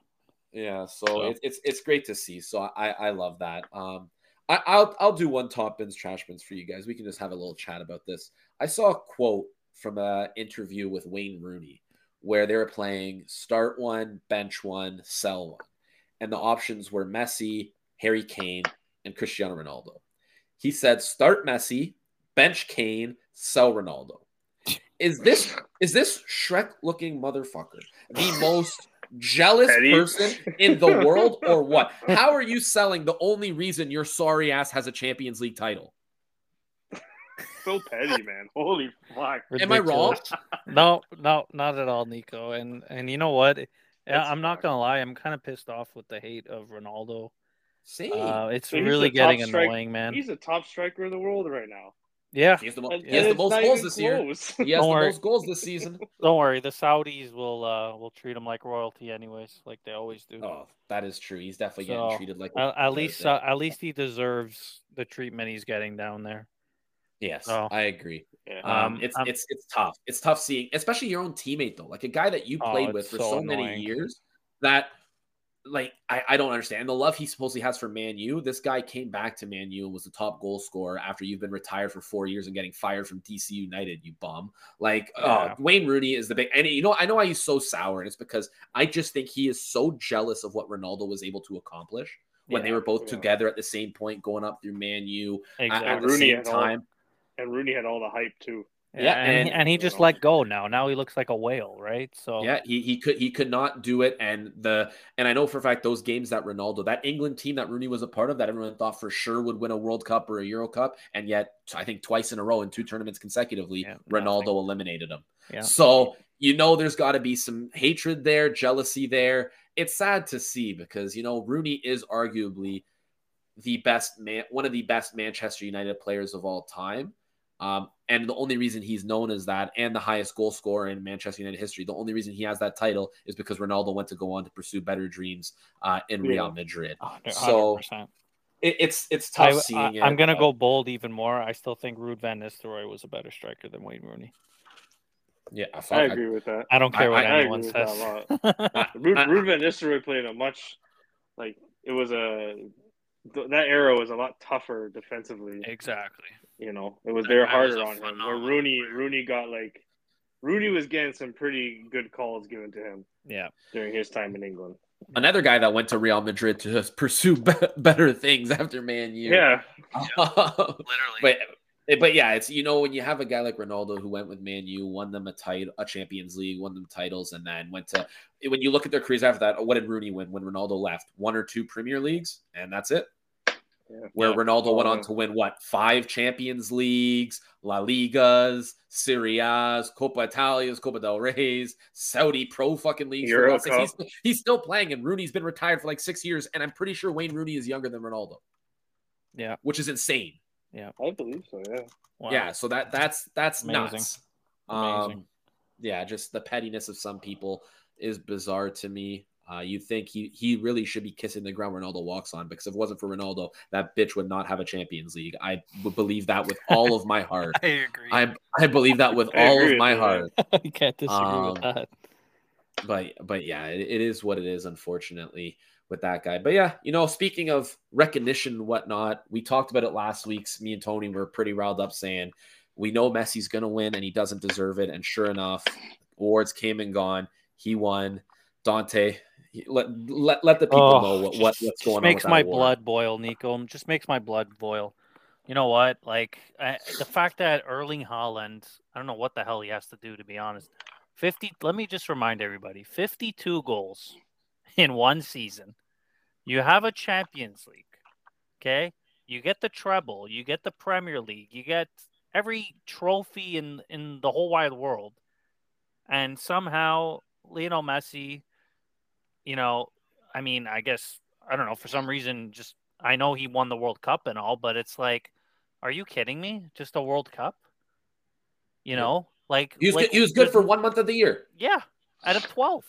Yeah, so, so. It, it's it's great to see. So I I love that. Um, I, I'll I'll do one top bins trash bins for you guys. We can just have a little chat about this. I saw a quote from an interview with Wayne Rooney where they were playing start one, bench one, sell one. And the options were Messi, Harry Kane, and Cristiano Ronaldo. He said start Messi, bench Kane, sell Ronaldo. Is this is this Shrek looking motherfucker the most jealous person in the world or what? How are you selling the only reason your sorry ass has a Champions League title? so petty, man. Holy fuck. Ridiculous. Am I wrong? no, no, not at all, Nico. And and you know what? I'm not gonna lie. I'm kind of pissed off with the hate of Ronaldo. See, uh, it's so really getting annoying, man. He's a top striker in the world right now. Yeah, he has the, mo- he has the most goals this close. year. He has Don't the worry. most goals this season. Don't worry, the Saudis will uh will treat him like royalty, anyways, like they always do. Oh, that is true. He's definitely so, getting treated like. Uh, at least, uh, at least he deserves the treatment he's getting down there. Yes, oh. I agree. Yeah. Um, it's um, it's it's tough. It's tough seeing, especially your own teammate though, like a guy that you oh, played oh, with for so, so many years. That, like, I, I don't understand the love he supposedly has for Man U. This guy came back to Man U and was the top goal scorer after you've been retired for four years and getting fired from DC United. You bum. Like, uh, yeah. Wayne Rooney is the big, and you know, I know why he's so sour, and it's because I just think he is so jealous of what Ronaldo was able to accomplish when yeah, they were both yeah. together at the same point, going up through Man U exactly. at, at the Rooney same time. All, and Rooney had all the hype too. Yeah, and, and- he, and he just let go now. Now he looks like a whale, right? So Yeah, he, he could he could not do it, and the and I know for a fact those games that Ronaldo, that England team that Rooney was a part of, that everyone thought for sure would win a World Cup or a Euro Cup, and yet I think twice in a row in two tournaments consecutively, Yeah, Ronaldo nothing. eliminated him. yeah. So you know there's got to be some hatred there, jealousy there. It's sad to see because you know Rooney is arguably the best man, one of the best Manchester United players of all time. Um, and the only reason he's known as that and the highest goal scorer in Manchester United history, the only reason he has that title is because Ronaldo went to go on to pursue better dreams uh, in Real Madrid. A hundred- So, It, it's it's I, tough seeing it. am gonna go bold even more. I still think Ruud van Nistelrooy was a better striker than Wayne Rooney. Yeah, I, I fuck, I, agree with that. I don't I- care what I- I anyone agree says. that Ruud, Ruud Van Nistelrooy played a much like it was a th- that era was a lot tougher defensively. exactly. You know, it was That they're harder on him. Where Rooney player. Rooney got like Rooney was getting some pretty good calls given to him Yeah. during his time in England. another guy that went to Real Madrid to just pursue be- better things after Man U. Yeah, Literally. but but yeah, it's you know when you have a guy like Ronaldo who went with Man U, won them a title, a Champions League, won them titles, and then went to. When you look at their careers after that, what did Rooney win when Ronaldo left? One or two Premier Leagues, and that's it. Yeah. Where Yeah. Ronaldo went on to win what five Champions Leagues, La Ligas, Serie A's, Copa Italia's, Copa del Rey's, Saudi Pro fucking leagues. Euro Cup. He's, he's still playing, and Rooney's been retired for like six years, and I'm pretty sure Wayne Rooney is younger than Ronaldo, Yeah. which is insane. Yeah, I believe so. Yeah, Wow. Yeah, so that that's that's Amazing. nuts. Amazing. Um, yeah, just the pettiness of some people is bizarre to me. Uh, you think he he really should be kissing the ground Ronaldo walks on because if it wasn't for Ronaldo, that bitch would not have a Champions League. I would believe that with all of my heart. I agree. I I believe that with I all of my you, heart. I can't disagree Um, with that. But but yeah, it, it is what it is. Unfortunately, with that guy. But yeah, you know, speaking of recognition and whatnot, we talked about it last week. Me and Tony were pretty riled up saying we know Messi's going to win and he doesn't deserve it. And sure enough, awards came and gone. He won. Dante, he- let let, let the people Oh, know what, what what's just going on. makes my award. blood boil, Nico. Just makes my blood boil. You know what? Like I, the fact that Erling Haaland, I don't know what the hell he has to do to be honest. Fifty. Let me just remind everybody: fifty-two goals in one season. You have a Champions League. Okay, you get the treble, you get the Premier League, you get every trophy in in the whole wide world, and somehow Lionel Messi, you know, I mean, I guess I don't know for some reason. Just I know he won the World Cup and all, but it's like, are you kidding me? Just a World Cup? You know, like He was like, good, he was good the- for one month of the year. yeah, out of twelve.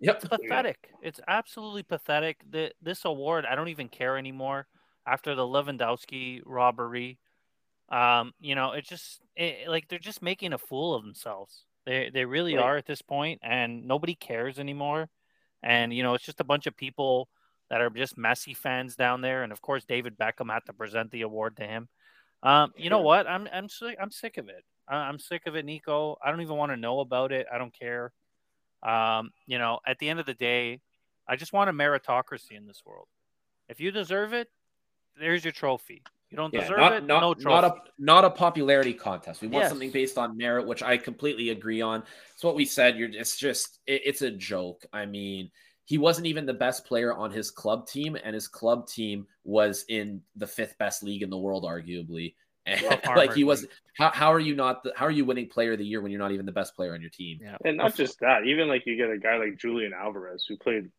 Yep. It's pathetic. It's absolutely pathetic. The, this award, I don't even care anymore. After the Lewandowski robbery, um, you know, it just it, like they're just making a fool of themselves. They they really Right. are at this point, and nobody cares anymore. And you know, it's just a bunch of people that are just Messi fans down there. And of course, David Beckham had to present the award to him. Um, you know what? I'm I'm sick. I'm sick of it. I'm sick of it, Nico. I don't even want to know about it. I don't care. Um, you know, at the end of the day, I just want a meritocracy in this world. If you deserve it, there's your trophy. You don't Yeah, deserve not, it, not, no not a not a popularity contest. We want Yes. something based on merit, which I completely agree on. It's what we said. You're it's just it, it's a joke. I mean, he wasn't even the best player on his club team, and his club team was in the fifth best league in the world, arguably. And Well, like he was, how, how are you not? The, how are you winning Player of the Year when you're not even the best player on your team? yeah. and not just that. Even like you get a guy like Julian Alvarez who played,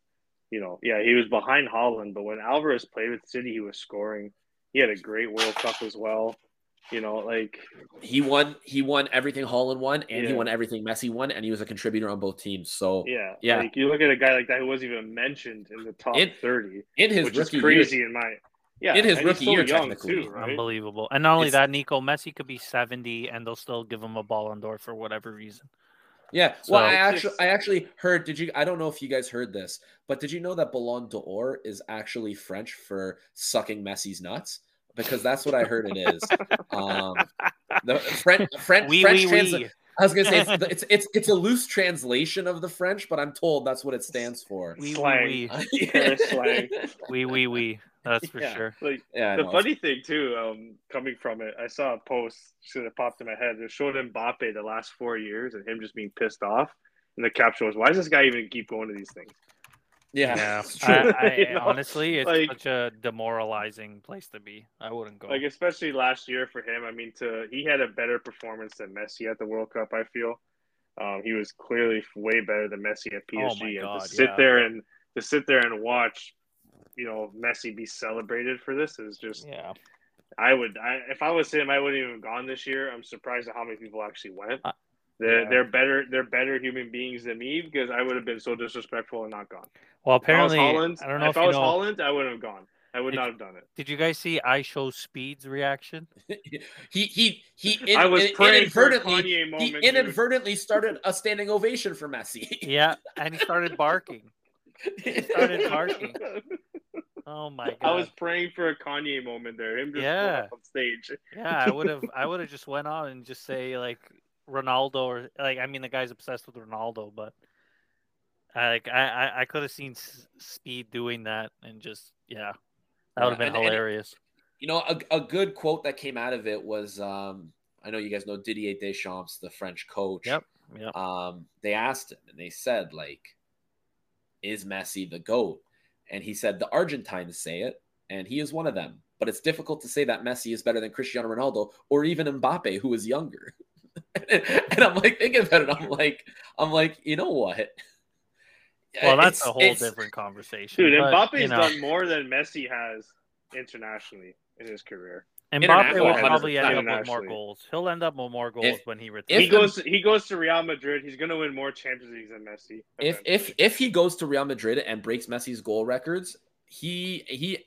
you know, yeah, he was behind Haaland, but when Alvarez played with City, he was scoring. He had a great World Cup as well. You know, like He won. He won everything Haaland won, and he won everything Messi won, and he was a contributor on both teams. So yeah, Yeah. Like you look at a guy like that who wasn't even mentioned in the top In- thirty, in his which is rookie crazy year, in my yeah. In his and rookie year, technically. too, right? Unbelievable. And not only It's- that, Nico, Messi could be 70 and they'll still give him a Ballon d'Or for whatever reason. Yeah. So- Well, I actually, I actually heard. Did you? I don't know if you guys heard this, but did you know that Ballon d'Or is actually French for sucking Messi's nuts? Because that's what I heard it is. Um, the French, French, Oui, French oui, transla- oui. I was gonna say it's, it's it's it's a loose translation of the French, but I'm told that's what it stands for. Oui, Slang. oui, Paris slang. oui, oui, oui. that's for Yeah. sure. Like Yeah, the funny thing too, um, coming from it, I saw a post that it popped in my head. It showed Mbappe the last four years and him just being pissed off. And the caption was, "Why does this guy even keep going to these things?" Yeah, Yeah. I, I, You know, honestly, it's like- such a demoralizing place to be. I wouldn't go. Like especially last year for him. I mean, to he had a better performance than Messi at the World Cup. I feel um, he was clearly way better than Messi at PSG, Oh PSG. my and God, to sit yeah. there and to sit there and watch, you know, Messi be celebrated for this is just. yeah, I would, I, if I was him, I wouldn't even have gone this year. I'm surprised at how many people actually went. Uh, They're yeah. they're better they're better human beings than me because I would have been so disrespectful and not gone. well, If I was apparently, Haaland, I don't know if if, I was know. Haaland, I wouldn't have gone. I would Did- not have done it. Did you guys see IShowSpeed's reaction? he he he in, I was in- praying for inadvertently Kanye he moment. dude. inadvertently started a standing ovation for Messi. Yeah, and he started barking. He started barking. Oh my god! I was praying for a Kanye moment there. Him just Yeah. on stage. Yeah, I would have. I would have just went on and just say like Ronaldo or like I mean the guy's obsessed with Ronaldo, but I like I I, I could have seen S- Speed doing that and just yeah, that would have Yeah, been and- and- hilarious. You know, a, a good quote that came out of it was um, I know you guys know Didier Deschamps, the French coach. Yep, yep. Um, they asked him and they said, like, is Messi the GOAT? And he said, the Argentines say it, and he is one of them. But it's difficult to say that Messi is better than Cristiano Ronaldo or even Mbappe, who is younger. and I'm like thinking about it. I'm like, I'm like, you know what? well, uh, that's It's- a whole it's- different conversation. Dude, but, Mbappe's you know, done more than Messi has internationally in his career. Mbappe international, will probably end up with more goals. He'll end up with more goals If- when he If retires. he goes he goes to Real Madrid, he's gonna win more Champions Leagues than Messi. if if if he goes to Real Madrid and breaks Messi's goal records, he he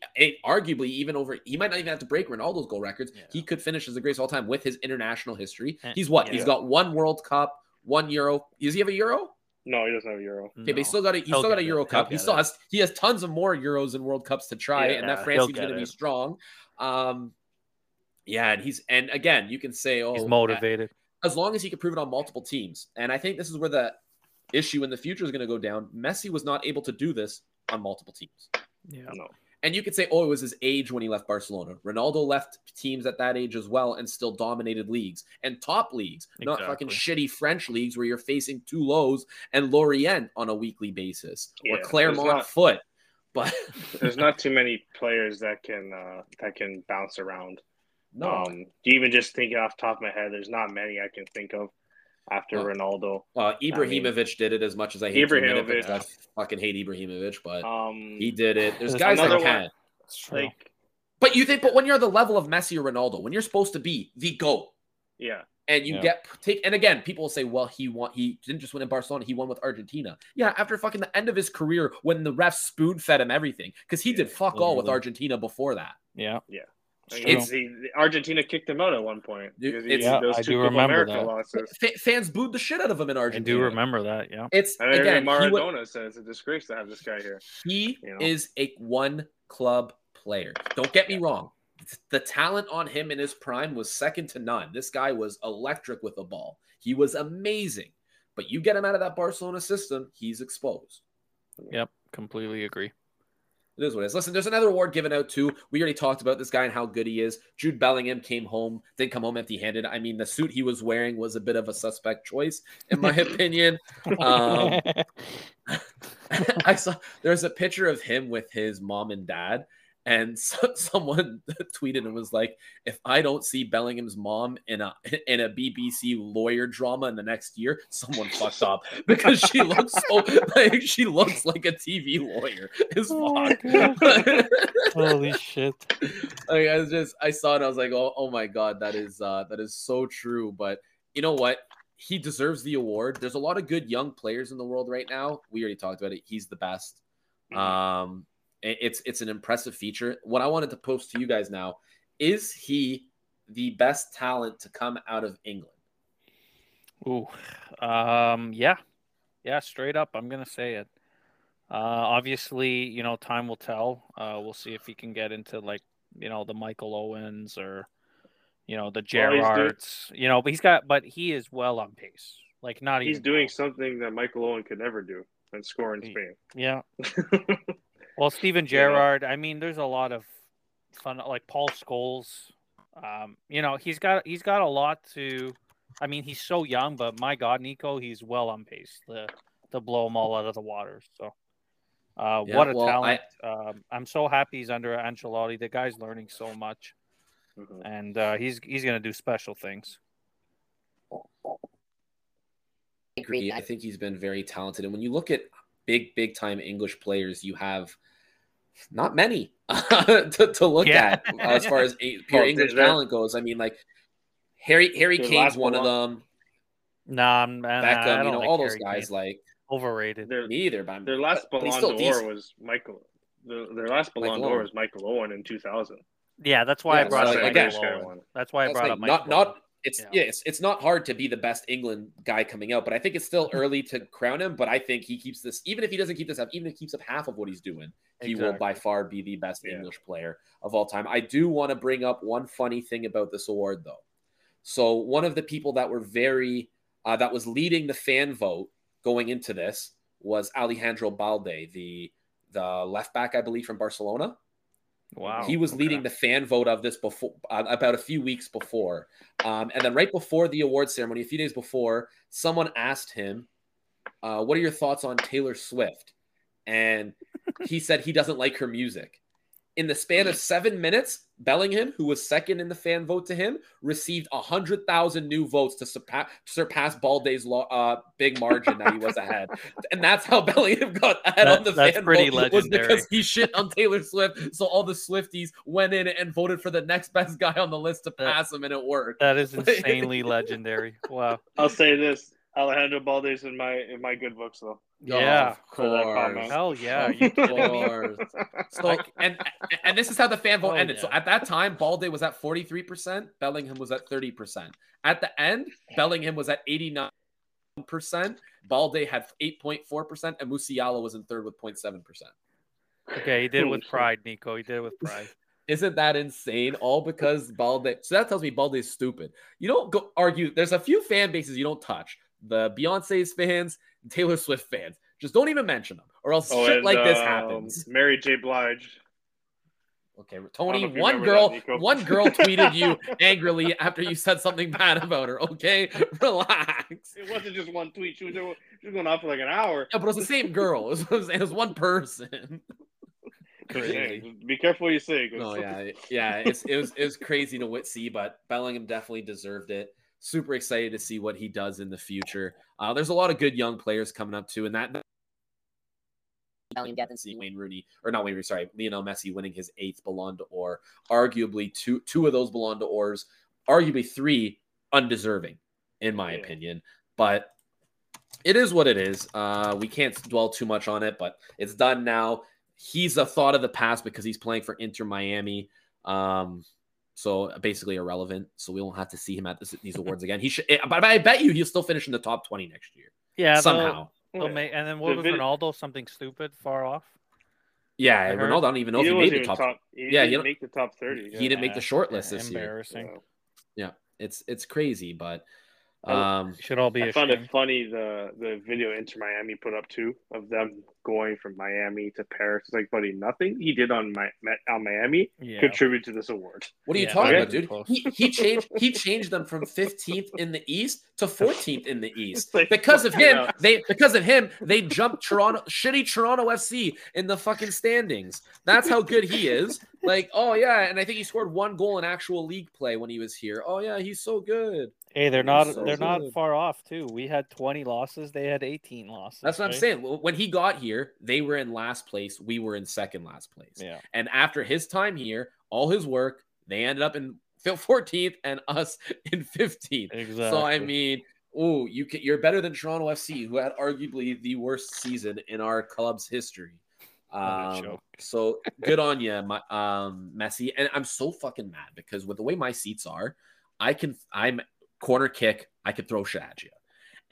arguably even over he might not even have to break Ronaldo's goal records. Yeah. He could finish as the greatest of all time with his international history. He's what? yeah. He's got one World Cup, one Euro. Does he have a Euro? No, he doesn't have a Euro. Okay, but No. he's still got a he's He'll still got a get it. Euro He'll Cup. He still it. has he has tons of more Euros and World Cups to try, and Yeah, that France he'll team's going get to be strong. Um, yeah, and he's and again, you can say, oh, He's motivated. as long as he can prove it on multiple teams. And I think this is where the issue in the future is going to go down. Messi was not able to do this on multiple teams. Yeah. No. And you could say, oh, it was his age when he left Barcelona. Ronaldo left teams at that age as well and still dominated leagues and top leagues, not fucking shitty French leagues where you're facing Toulouse and Lorient on a weekly basis or Yeah, there's Clermont not- Foot. But There's not too many players that can uh, that can bounce around. no, Um, even just thinking off the top of my head, there's not many I can think of after Well, Ronaldo. uh, Ibrahimovic did it as much as I hate to admit it Ibrahimovic. because I fucking hate Ibrahimovic, but Um, he did it. There's There's guys that can. one. Like But you think, but when you're the level of Messi or Ronaldo, when you're supposed to be the GOAT, yeah, and you Yeah. get take and again people will say well he won he didn't just win in barcelona he won with argentina yeah after fucking the end of his career when the refs spoon fed him everything because he did Yeah, fuck all with argentina before that yeah. I mean, It's- he, Argentina kicked him out at one point. Because he- it's- Yeah, those I two do Copa remember America that. losses. Fa- fans booed the shit out of him in Argentina. I do remember that. Yeah. it's I heard again he, wa- Maradona said it's a disgrace to have this guy here. he You know? is a one club player don't get me wrong the talent on him in his prime was second to none this guy was electric with the ball he was amazing but you get him out of that barcelona system he's exposed Yep. Completely agree. It is what it is. Listen, there's another award given out too. We already talked about this guy and how good he is. Jude Bellingham came home, didn't come home empty handed. I mean, the suit he was wearing was a bit of a suspect choice, in my opinion. Um, I saw there's a picture of him with his mom and dad, and so, someone tweeted and was like, "If I don't see Bellingham's mom in a in a BBC lawyer drama in the next year, someone fucked up because she looks so like she looks like a TV lawyer." Is Oh. Holy shit. like I was just I saw it, I was like, oh, oh my god, that is uh that is so true. But you know what? He deserves the award. There's a lot of good young players in the world right now. We already talked about it. He's the best. Mhm. Um it- it's it's an impressive feature. What I wanted to post to you guys now is he the best talent to come out of England? Ooh. Um, yeah. Yeah, straight up, I'm gonna say it. Uh, obviously, you know, time will tell. Uh, we'll see if he can get into like, you know, the Michael Owens or, you know, the Well, Gerrards. You know, but he's got, but he is well on pace. Like, not He's even doing close. something that Michael Owen could never do and score in Spain. Yeah, Well, Steven Gerrard. I mean, there's a lot of fun, like Paul Scholes. Um, you know, he's got he's got a lot to. I mean, he's so young, but my God, Nico, he's well on pace to to blow them all out of the water. So, uh, Yeah, what a well, talent! Um, I'm so happy he's under Ancelotti. The guy's learning so much, Mhm. and uh, he's he's gonna do special things. agree. I think he's been very talented. And when you look at big, big time English players, you have not many to, to look Yeah. at as far as a- pure Well, English they're- talent goes. I mean, like Harry Harry Their Kane's one of them. Nah, I'm, I- I Beckham, don't you know, like all those guys. Kane. Like overrated. Their me either, but I'm, their last but he's Ballon d'Or decent. was Michael. The, their last Ballon Michael d'Or was Michael Owen in 2000. Yeah, that's That's why I brought so up like, Michael Owen. That's why I That's brought like up not Michael not it's Yeah. yeah, it's it's not hard to be the best England guy coming out, but I think it's still early to crown him. But I think he keeps this, even if he doesn't keep this up, even if he keeps up half of what he's doing, he will by far be the best Yeah. English player of all time. I do want to bring up one funny thing about this award, though. So one of the people that were very uh, that was leading the fan vote going into this was Alejandro Balde, the the left back, I believe, from Barcelona. Wow. He was okay. leading the fan vote of this before, uh, about a few weeks before, um, and then right before the award ceremony, a few days before, someone asked him, uh, "What are your thoughts on Taylor Swift?" And he said he doesn't like her music. In the span of seven minutes, Bellingham, who was second in the fan vote to him, received hundred thousand new votes to surpass surpass Balde's lo- uh, big margin that he was ahead, and that's how Bellingham got ahead That- on the that's fan pretty vote was because he shit on Taylor Swift. So all the Swifties went in and voted for the next best guy on the list to That- pass him, and it worked. That is insanely legendary. Wow. I'll say this: Alejandro Balde's in my in my good books though. Yeah. of course. comment. Hell yeah. Of you course. So and and this is how the fan vote Oh, ended. So at that time, Balde was at 43%, Bellingham was at 30%. At the end, Bellingham was at 89%, Balde had 8.4%, and Musiala was in third with 0.7%. Okay, he did it with pride, Nico. He did it with pride. Isn't that insane? All because Balde. So that tells me Balde is stupid. You don't go argue. There's a few fan bases you don't touch. The Beyonce's fans, Taylor Swift fans. Just don't even mention them, or else Oh, shit and, like this um, happens. Mary J. Blige. Okay, Tony. know if you One girl, that, one girl tweeted you angrily after you said something bad about her. Okay, relax. It wasn't just one tweet. She was she was going off for like an hour. Yeah, but it was the same girl. It was, it was, one person. Crazy. Be careful what you say. No, yeah, yeah. It's, it was it was crazy to see, but Bellingham definitely deserved it. Super excited to see what he does in the future. Uh, there's a lot of good young players coming up too, and that Bellingham get to see Wayne Rooney or not Wayne Rooney, sorry, Lionel Messi winning his eighth Ballon d'Or. Arguably two two of those Ballon d'Ors, arguably three undeserving, in my Yeah. opinion. But it is what it is. Uh, we can't dwell too much on it, but it's done now. He's a thought of the past because he's playing for Inter Miami. Um, so basically irrelevant. So we won't have to see him at this, these awards again. He should, eh, but I bet you he'll still finish in the top twenty next year Yeah, they'll- somehow. They'll, make, and then what The was vid- Ronaldo? Something stupid, far off. Yeah, I Ronaldo. I don't even know if He he made the top. top. He Yeah, didn't you don't- make the top thirty. He didn't make the short list Yeah, this year. embarrassing. So, It's it's crazy, but I- um, Should all be I found ashamed. it funny the the video Inter Miami put up too of them going from Miami to Paris. It's like, buddy, nothing he did on my on Miami Yeah. contribute to this award. what are you Yeah, talking about, dude? He, he changed he changed them from 15th in the East to 14th in the East like, because of him. hell. They because of him they jumped Toronto shitty Toronto FC in the fucking standings. That's how good he is. Like, oh yeah, and I think he scored one goal in actual league play when he was here. Oh yeah, he's so good. Hey, they're not so they're not far off too. We had 20 losses, they had 18 losses. That's what I'm saying. When he got here, they were in last place. We were in second last place. Yeah. And after his time here, all his work, they ended up in 14th and us in 15th. Exactly. So I mean, oh, you can, you're better than Toronto FC, who had arguably the worst season in our club's history. What Um, so good on you, my, um, Messi. And I'm so fucking mad because with the way my seats are, I can I'm corner kick. I could throw shit at you,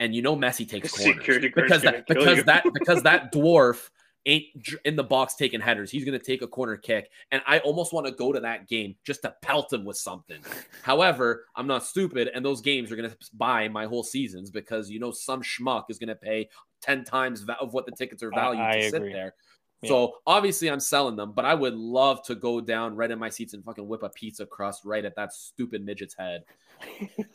and you know Messi takes corners Security because that because that because that dwarf ain't in the box taking headers. He's gonna take a corner kick, and I almost want to go to that game just to pelt him with something. However, I'm not stupid, and those games are gonna buy my whole seasons because you know some schmuck is gonna pay ten times of what the tickets are valued I to sit there. Yeah. So obviously I'm selling them, but I would love to go down right in my seats and fucking whip a pizza crust right at that stupid midget's head.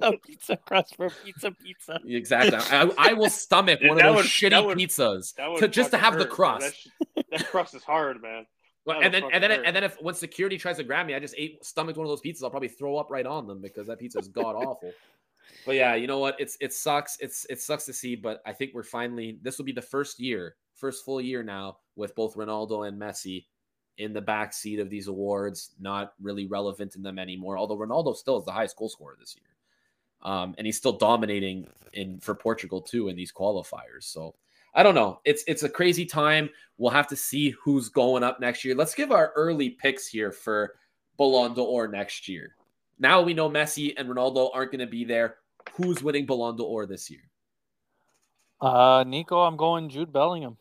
a pizza crust for pizza pizza. Exactly. I, I will stomach Dude, one of those would- shitty that would- pizzas That would to just to have the hurt, man. crust. That, that crust is hard, man. That and then and then fucking and then if when security tries to grab me, I just ate stomached one of those pizzas. I'll probably throw up right on them because that pizza is god awful. But yeah, you know what? It's it sucks. It's it sucks to see, but I think we're finally this will be the first year, first full year now with both Ronaldo and Messi in the back seat of these awards, not really relevant in them anymore. Although Ronaldo still is the highest goal scorer this year. Um, and he's still dominating in for Portugal too in these qualifiers. So I don't know. It's it's a crazy time. We'll have to see who's going up next year. Let's give our early picks here for Ballon d'Or next year. Now we know Messi and Ronaldo aren't going to be there. Who's winning Ballon d'Or this year? Uh, Nico, I'm going Jude Bellingham.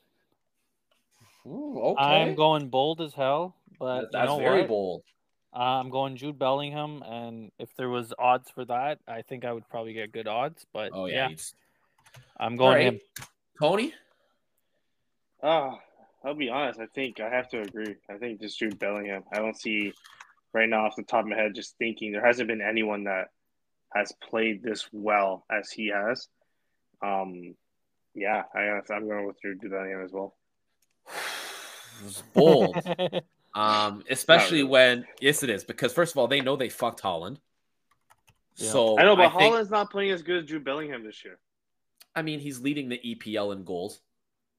Ooh, okay. I'm going bold as hell, but That- that's you know very what? bold. Uh, I'm going Jude Bellingham, and if there was odds for that, I think I would probably get good odds. But Oh yeah. yeah, I'm going right. him. Tony. Ah, I'll be honest. I think I have to agree. I think just Jude Bellingham. I don't see right now off the top of my head. Just thinking, there hasn't been anyone that has played this well as he has. Um, yeah, I, I'm going with Jude Bellingham as well. It's bold. Um, especially really. when yes, it is because first of all, they know they fucked Haaland. Yeah. So I know, but think- Haaland's not playing as good as Jude Bellingham this year. I mean, he's leading the EPL in goals.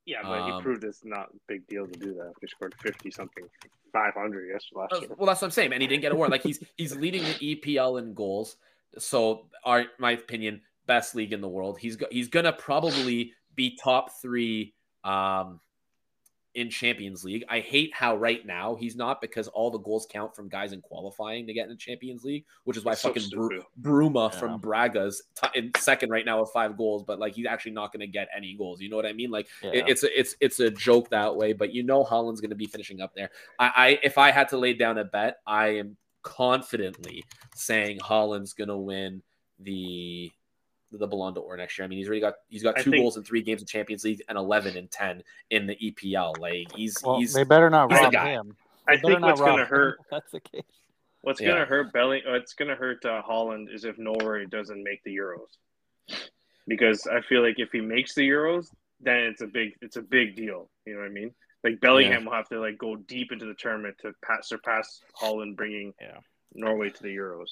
Yeah, but Um, he proved it's not a big deal to do that. He scored fifty something, five hundred yes last Uh, year. Well, that's what I'm saying, and he didn't get a award. Like he's he's leading the EPL in goals. So, our my opinion, best league in the world. He's go, he's gonna probably be top three um, in Champions League. I hate how right now he's not because all the goals count from guys in qualifying to get in the Champions League, which is why It's fucking Bru- stupid. Bruma Yeah. from Braga's t- in second right now with five goals, but like he's actually not going to get any goals. You know what I mean? Like Yeah. it- it's a, it's it's a joke that way, but you know Haaland's going to be finishing up there. I, I if I had to lay down a bet, I am confidently saying Haaland's going to win the the Ballon d'Or next year. I mean, he's already got he's got two think- goals in three games of Champions League and eleven and ten in the EPL. Like he's well, he's they better not he's the rob guy. him. I They better think what's gonna him hurt if That's the case. What's Yeah. gonna hurt Belly? What's gonna hurt uh, Haaland is if Norway doesn't make the Euros, because I feel like if he makes the Euros, then it's a big it's a big deal. You know what I mean? Like Bellingham will have to like go deep into the tournament to pass, surpass Haaland, bringing Yeah. Norway to the Euros.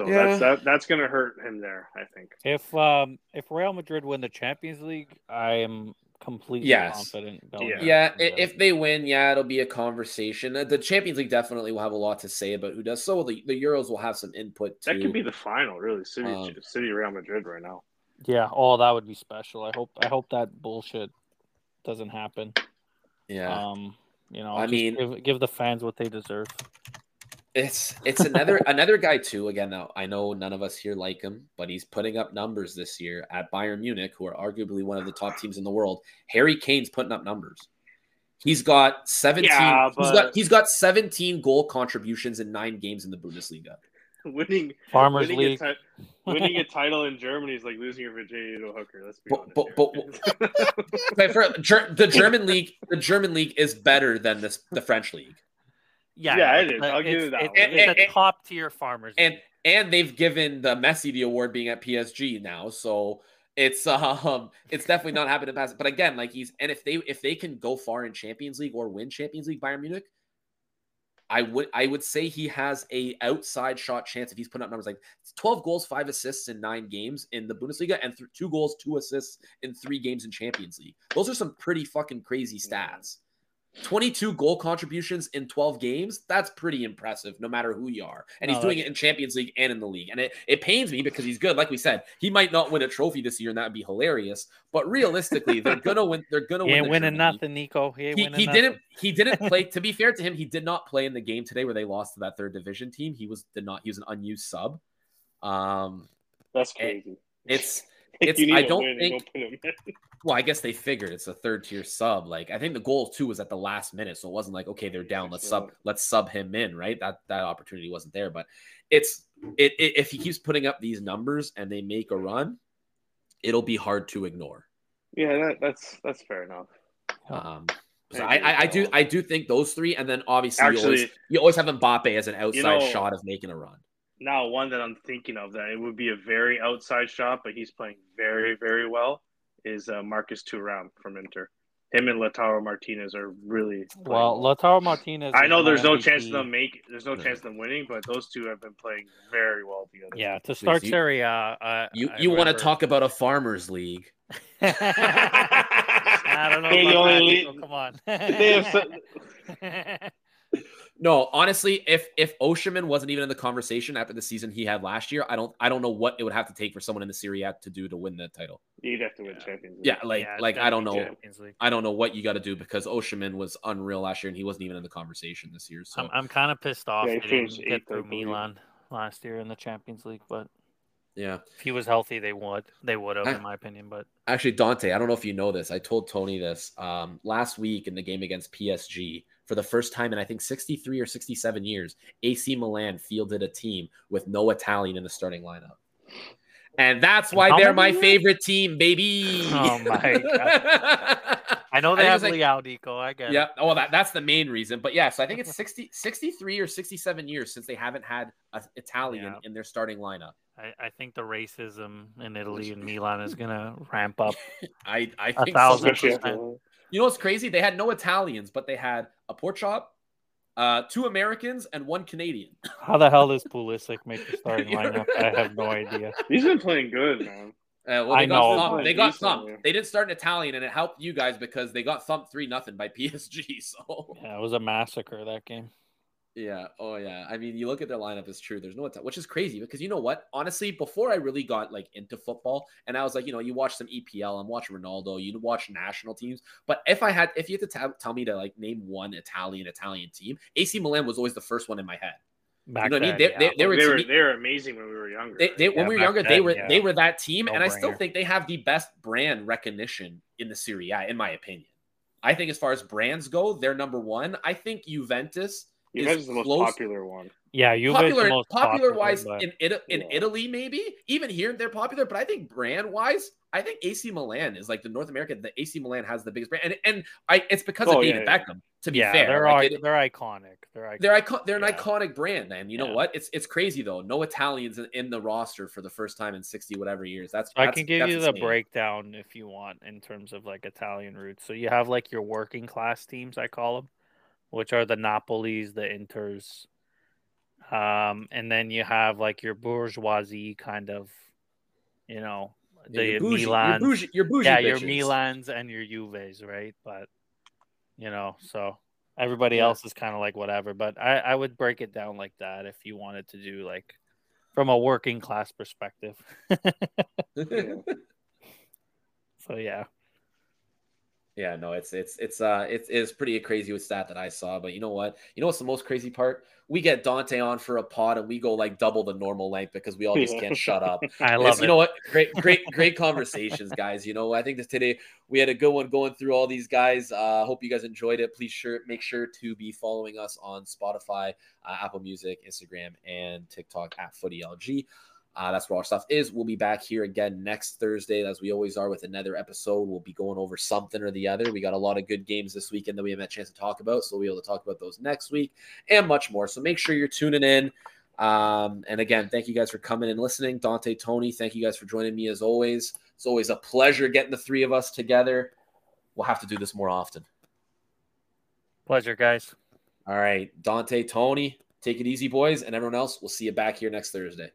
So Yeah. that's that, that's gonna hurt him there. I think. If um if Real Madrid win the Champions League, I am completely Yes. confident. Bellingham Yeah, can i- get it. if they win, yeah, it'll be a conversation. Uh, The Champions League definitely will have a lot to say about who does. So the, the Euros will have some input too. That could be the final, really. City Um, City Real Madrid right now. yeah, oh that would be special. I hope I hope that bullshit doesn't happen. yeah. Um, you know, I mean- give, give the fans what they deserve. It's it's another another guy too. Again, now I know none of us here like him, but he's putting up numbers this year at Bayern Munich, who are arguably one of the top teams in the world. Harry Kane's putting up numbers. He's got 17 Yeah, he's but- got he's got 17 goal contributions in 9 games in the Bundesliga. winning Farmers winning a, League. ti- winning a title in Germany is like losing your virginity to a hooker. Let's be But- honest. but- here. Okay, for Ger- the German league, the German league is better than this the French league. Yeah, Yeah, yeah, it is. I'll give you that It's, one. And- it's and- a top tier farmers. and League. and they've given the Messi the award being at PSG now, so it's um it's definitely not happening past. But again, like he's and if they if they can go far in Champions League or win Champions League, Bayern Munich, I would I would say he has a outside shot chance if he's putting up numbers like twelve goals, five assists in nine games in the Bundesliga, and th- two goals, two assists in three games in Champions League. Those are some pretty fucking crazy stats. 22 goal contributions in 12 games that's pretty impressive no matter who you are and he's No, doing that's- it in champions league and in the league and it, it pains me because he's good like we said he might not win a trophy this year and that would be hilarious but realistically they're gonna win they're gonna he win ain't the winning German League. nothing, Nico. He ain't he, winning he nothing. didn't he didn't play to be fair to him he did not play in the game today where they lost to that third division team he was did not he was an unused sub um That's crazy. it's Like, it's- you I don't think- don't put him in. well, I guess they figured it's a third tier sub. Like I think the goal too was at the last minute, so it wasn't like okay they're down, let's sub, let's sub him in, right? That that opportunity wasn't there, but it's it, it if he keeps putting up these numbers and they make a run, it'll be hard to ignore. Yeah, that, that's that's fair enough. Um, So I, I, I do I do think those three, and then obviously Actually- you, always, you always have Mbappe as an outside know- shot of making a run. Now, one that I'm thinking of that it would be a very outside shot, but he's playing very, very well is uh, Marcus Thuram from Inter. Him and Lautaro Martinez are really playing Well, Lautaro Martinez. I know there's no MVP. chance of them make. There's no No. chance of them winning, but those two have been playing very well together. Yeah, to start you- Serie A, uh, You I you want to talk about a farmers league? I don't know. They're the only that, league- Come on. They have so- No, honestly, if if Osimhen wasn't even in the conversation after the season he had last year, I don't I don't know what it would have to take for someone in the Serie A to do to win the title. You'd have to win Yeah. Champions League. Yeah, like Yeah, like I don't know I don't know what you got to do because Osimhen was unreal last year and he wasn't even in the conversation this year. So I'm, I'm kind of pissed off Yeah, he they finished didn't get through. Milan last year in the Champions League, but yeah, if he was healthy, they would. They would have, I- in my opinion. But actually Dante, I don't know if you know this. I told Tony this um, last week in the game against PSG. For the first time in I think 63 or 67 years, AC Milan fielded a team with no Italian in the starting lineup. And that's why how they're my years? favorite team, baby. Oh my god. I know they think have like- Leao Nico. I get Yeah. it. Oh, that, that's the main reason. But yeah, so I think it's 60, 63 or 67 years since they haven't had an Italian Yeah. in their starting lineup. I, I think the racism in Italy and Milan is gonna ramp up. I, I A think a thousand so. Percent. After- You know what's crazy? They had no Italians, but they had a pork chop, uh, two Americans, and one Canadian. How the hell does Pulisic make the starting lineup? I have no idea. He's been playing good, man. Uh, well, I they got know, thumped. They got Decent, thumped. yeah. They didn't start an Italian, and it helped you guys because they got thumped three nothing by PSG. So Yeah, it was a massacre that game. Yeah. Oh, yeah. I mean, you look at their lineup; it's true. There's no, Ita- which is crazy because you know what? Honestly, before I really got like into football, and I was like, you know, you watch some EPL, I'm watching Ronaldo, you watch national teams. But if I had, if you had to tell tell me to like name one Italian Italian team, AC Milan was always the first one in my head. Back know what I mean? They- yeah. they- they were- They to were they were amazing when we were younger. They, they, Yeah, when we were back younger, they were yeah. they were that team, and I still think they have the best brand recognition in the Serie A, in my opinion. I think as far as brands go, they're number one. I think Juventus Juventus is is the most close- popular one. Yeah, Juve is the popular, most popular wise but- in Ita- in Yeah. Italy, maybe even here they're popular. But I think brand wise, I think AC Milan is like the North America. The AC Milan has the biggest brand, and and I it's because Oh, of yeah, David yeah. Beckham. To be yeah, fair, they're Like, it- they're iconic. They're iconic. they're icon- they're an iconic brand, and you know Yeah. what? It's it's crazy though. No Italians in, in the roster for the first time in sixty whatever years. That's I that's- can give that's you the insane. breakdown if you want in terms of like Italian roots. So you have like your working class teams, I call them, which are the Napolis, the Inters, um, and then you have like your bourgeoisie kind of, you know, the you're bougie, Milan, bougie, you're bougie yeah, your. Milans and your Juves, right? But you know, so everybody Yeah. else is kind of like whatever. But I, I would break it down like that if you wanted to do like from a working class perspective. so yeah. Yeah, no, it's it's it's uh it's it's pretty crazy with stat that I saw, but you know what? You know what's the most crazy part? We get Dante on for a pod and we go like double the normal length because we all just can't shut up. I It's- love you know what? Great, great, great conversations, guys. You know, I think this today we had a good one going through all these guys. Uh, hope you guys enjoyed it. Please sure make sure to be following us on Spotify, uh, Apple Music, Instagram, and TikTok at FootyLG. Uh, that's where our stuff is. We'll be back here again next Thursday, as we always are, with another episode. We'll be going over something or the other. We got a lot of good games this weekend that we haven't had a chance to talk about, so we'll be able to talk about those next week and much more. So make sure you're tuning in. Um, and again, thank you guys for coming and listening. Dante, Tony, thank you guys for joining me as always. It's always a pleasure getting the three of us together. We'll have to do this more often. Pleasure, guys. All right, Dante, Tony, take it easy, boys, and everyone else. We'll see you back here next Thursday.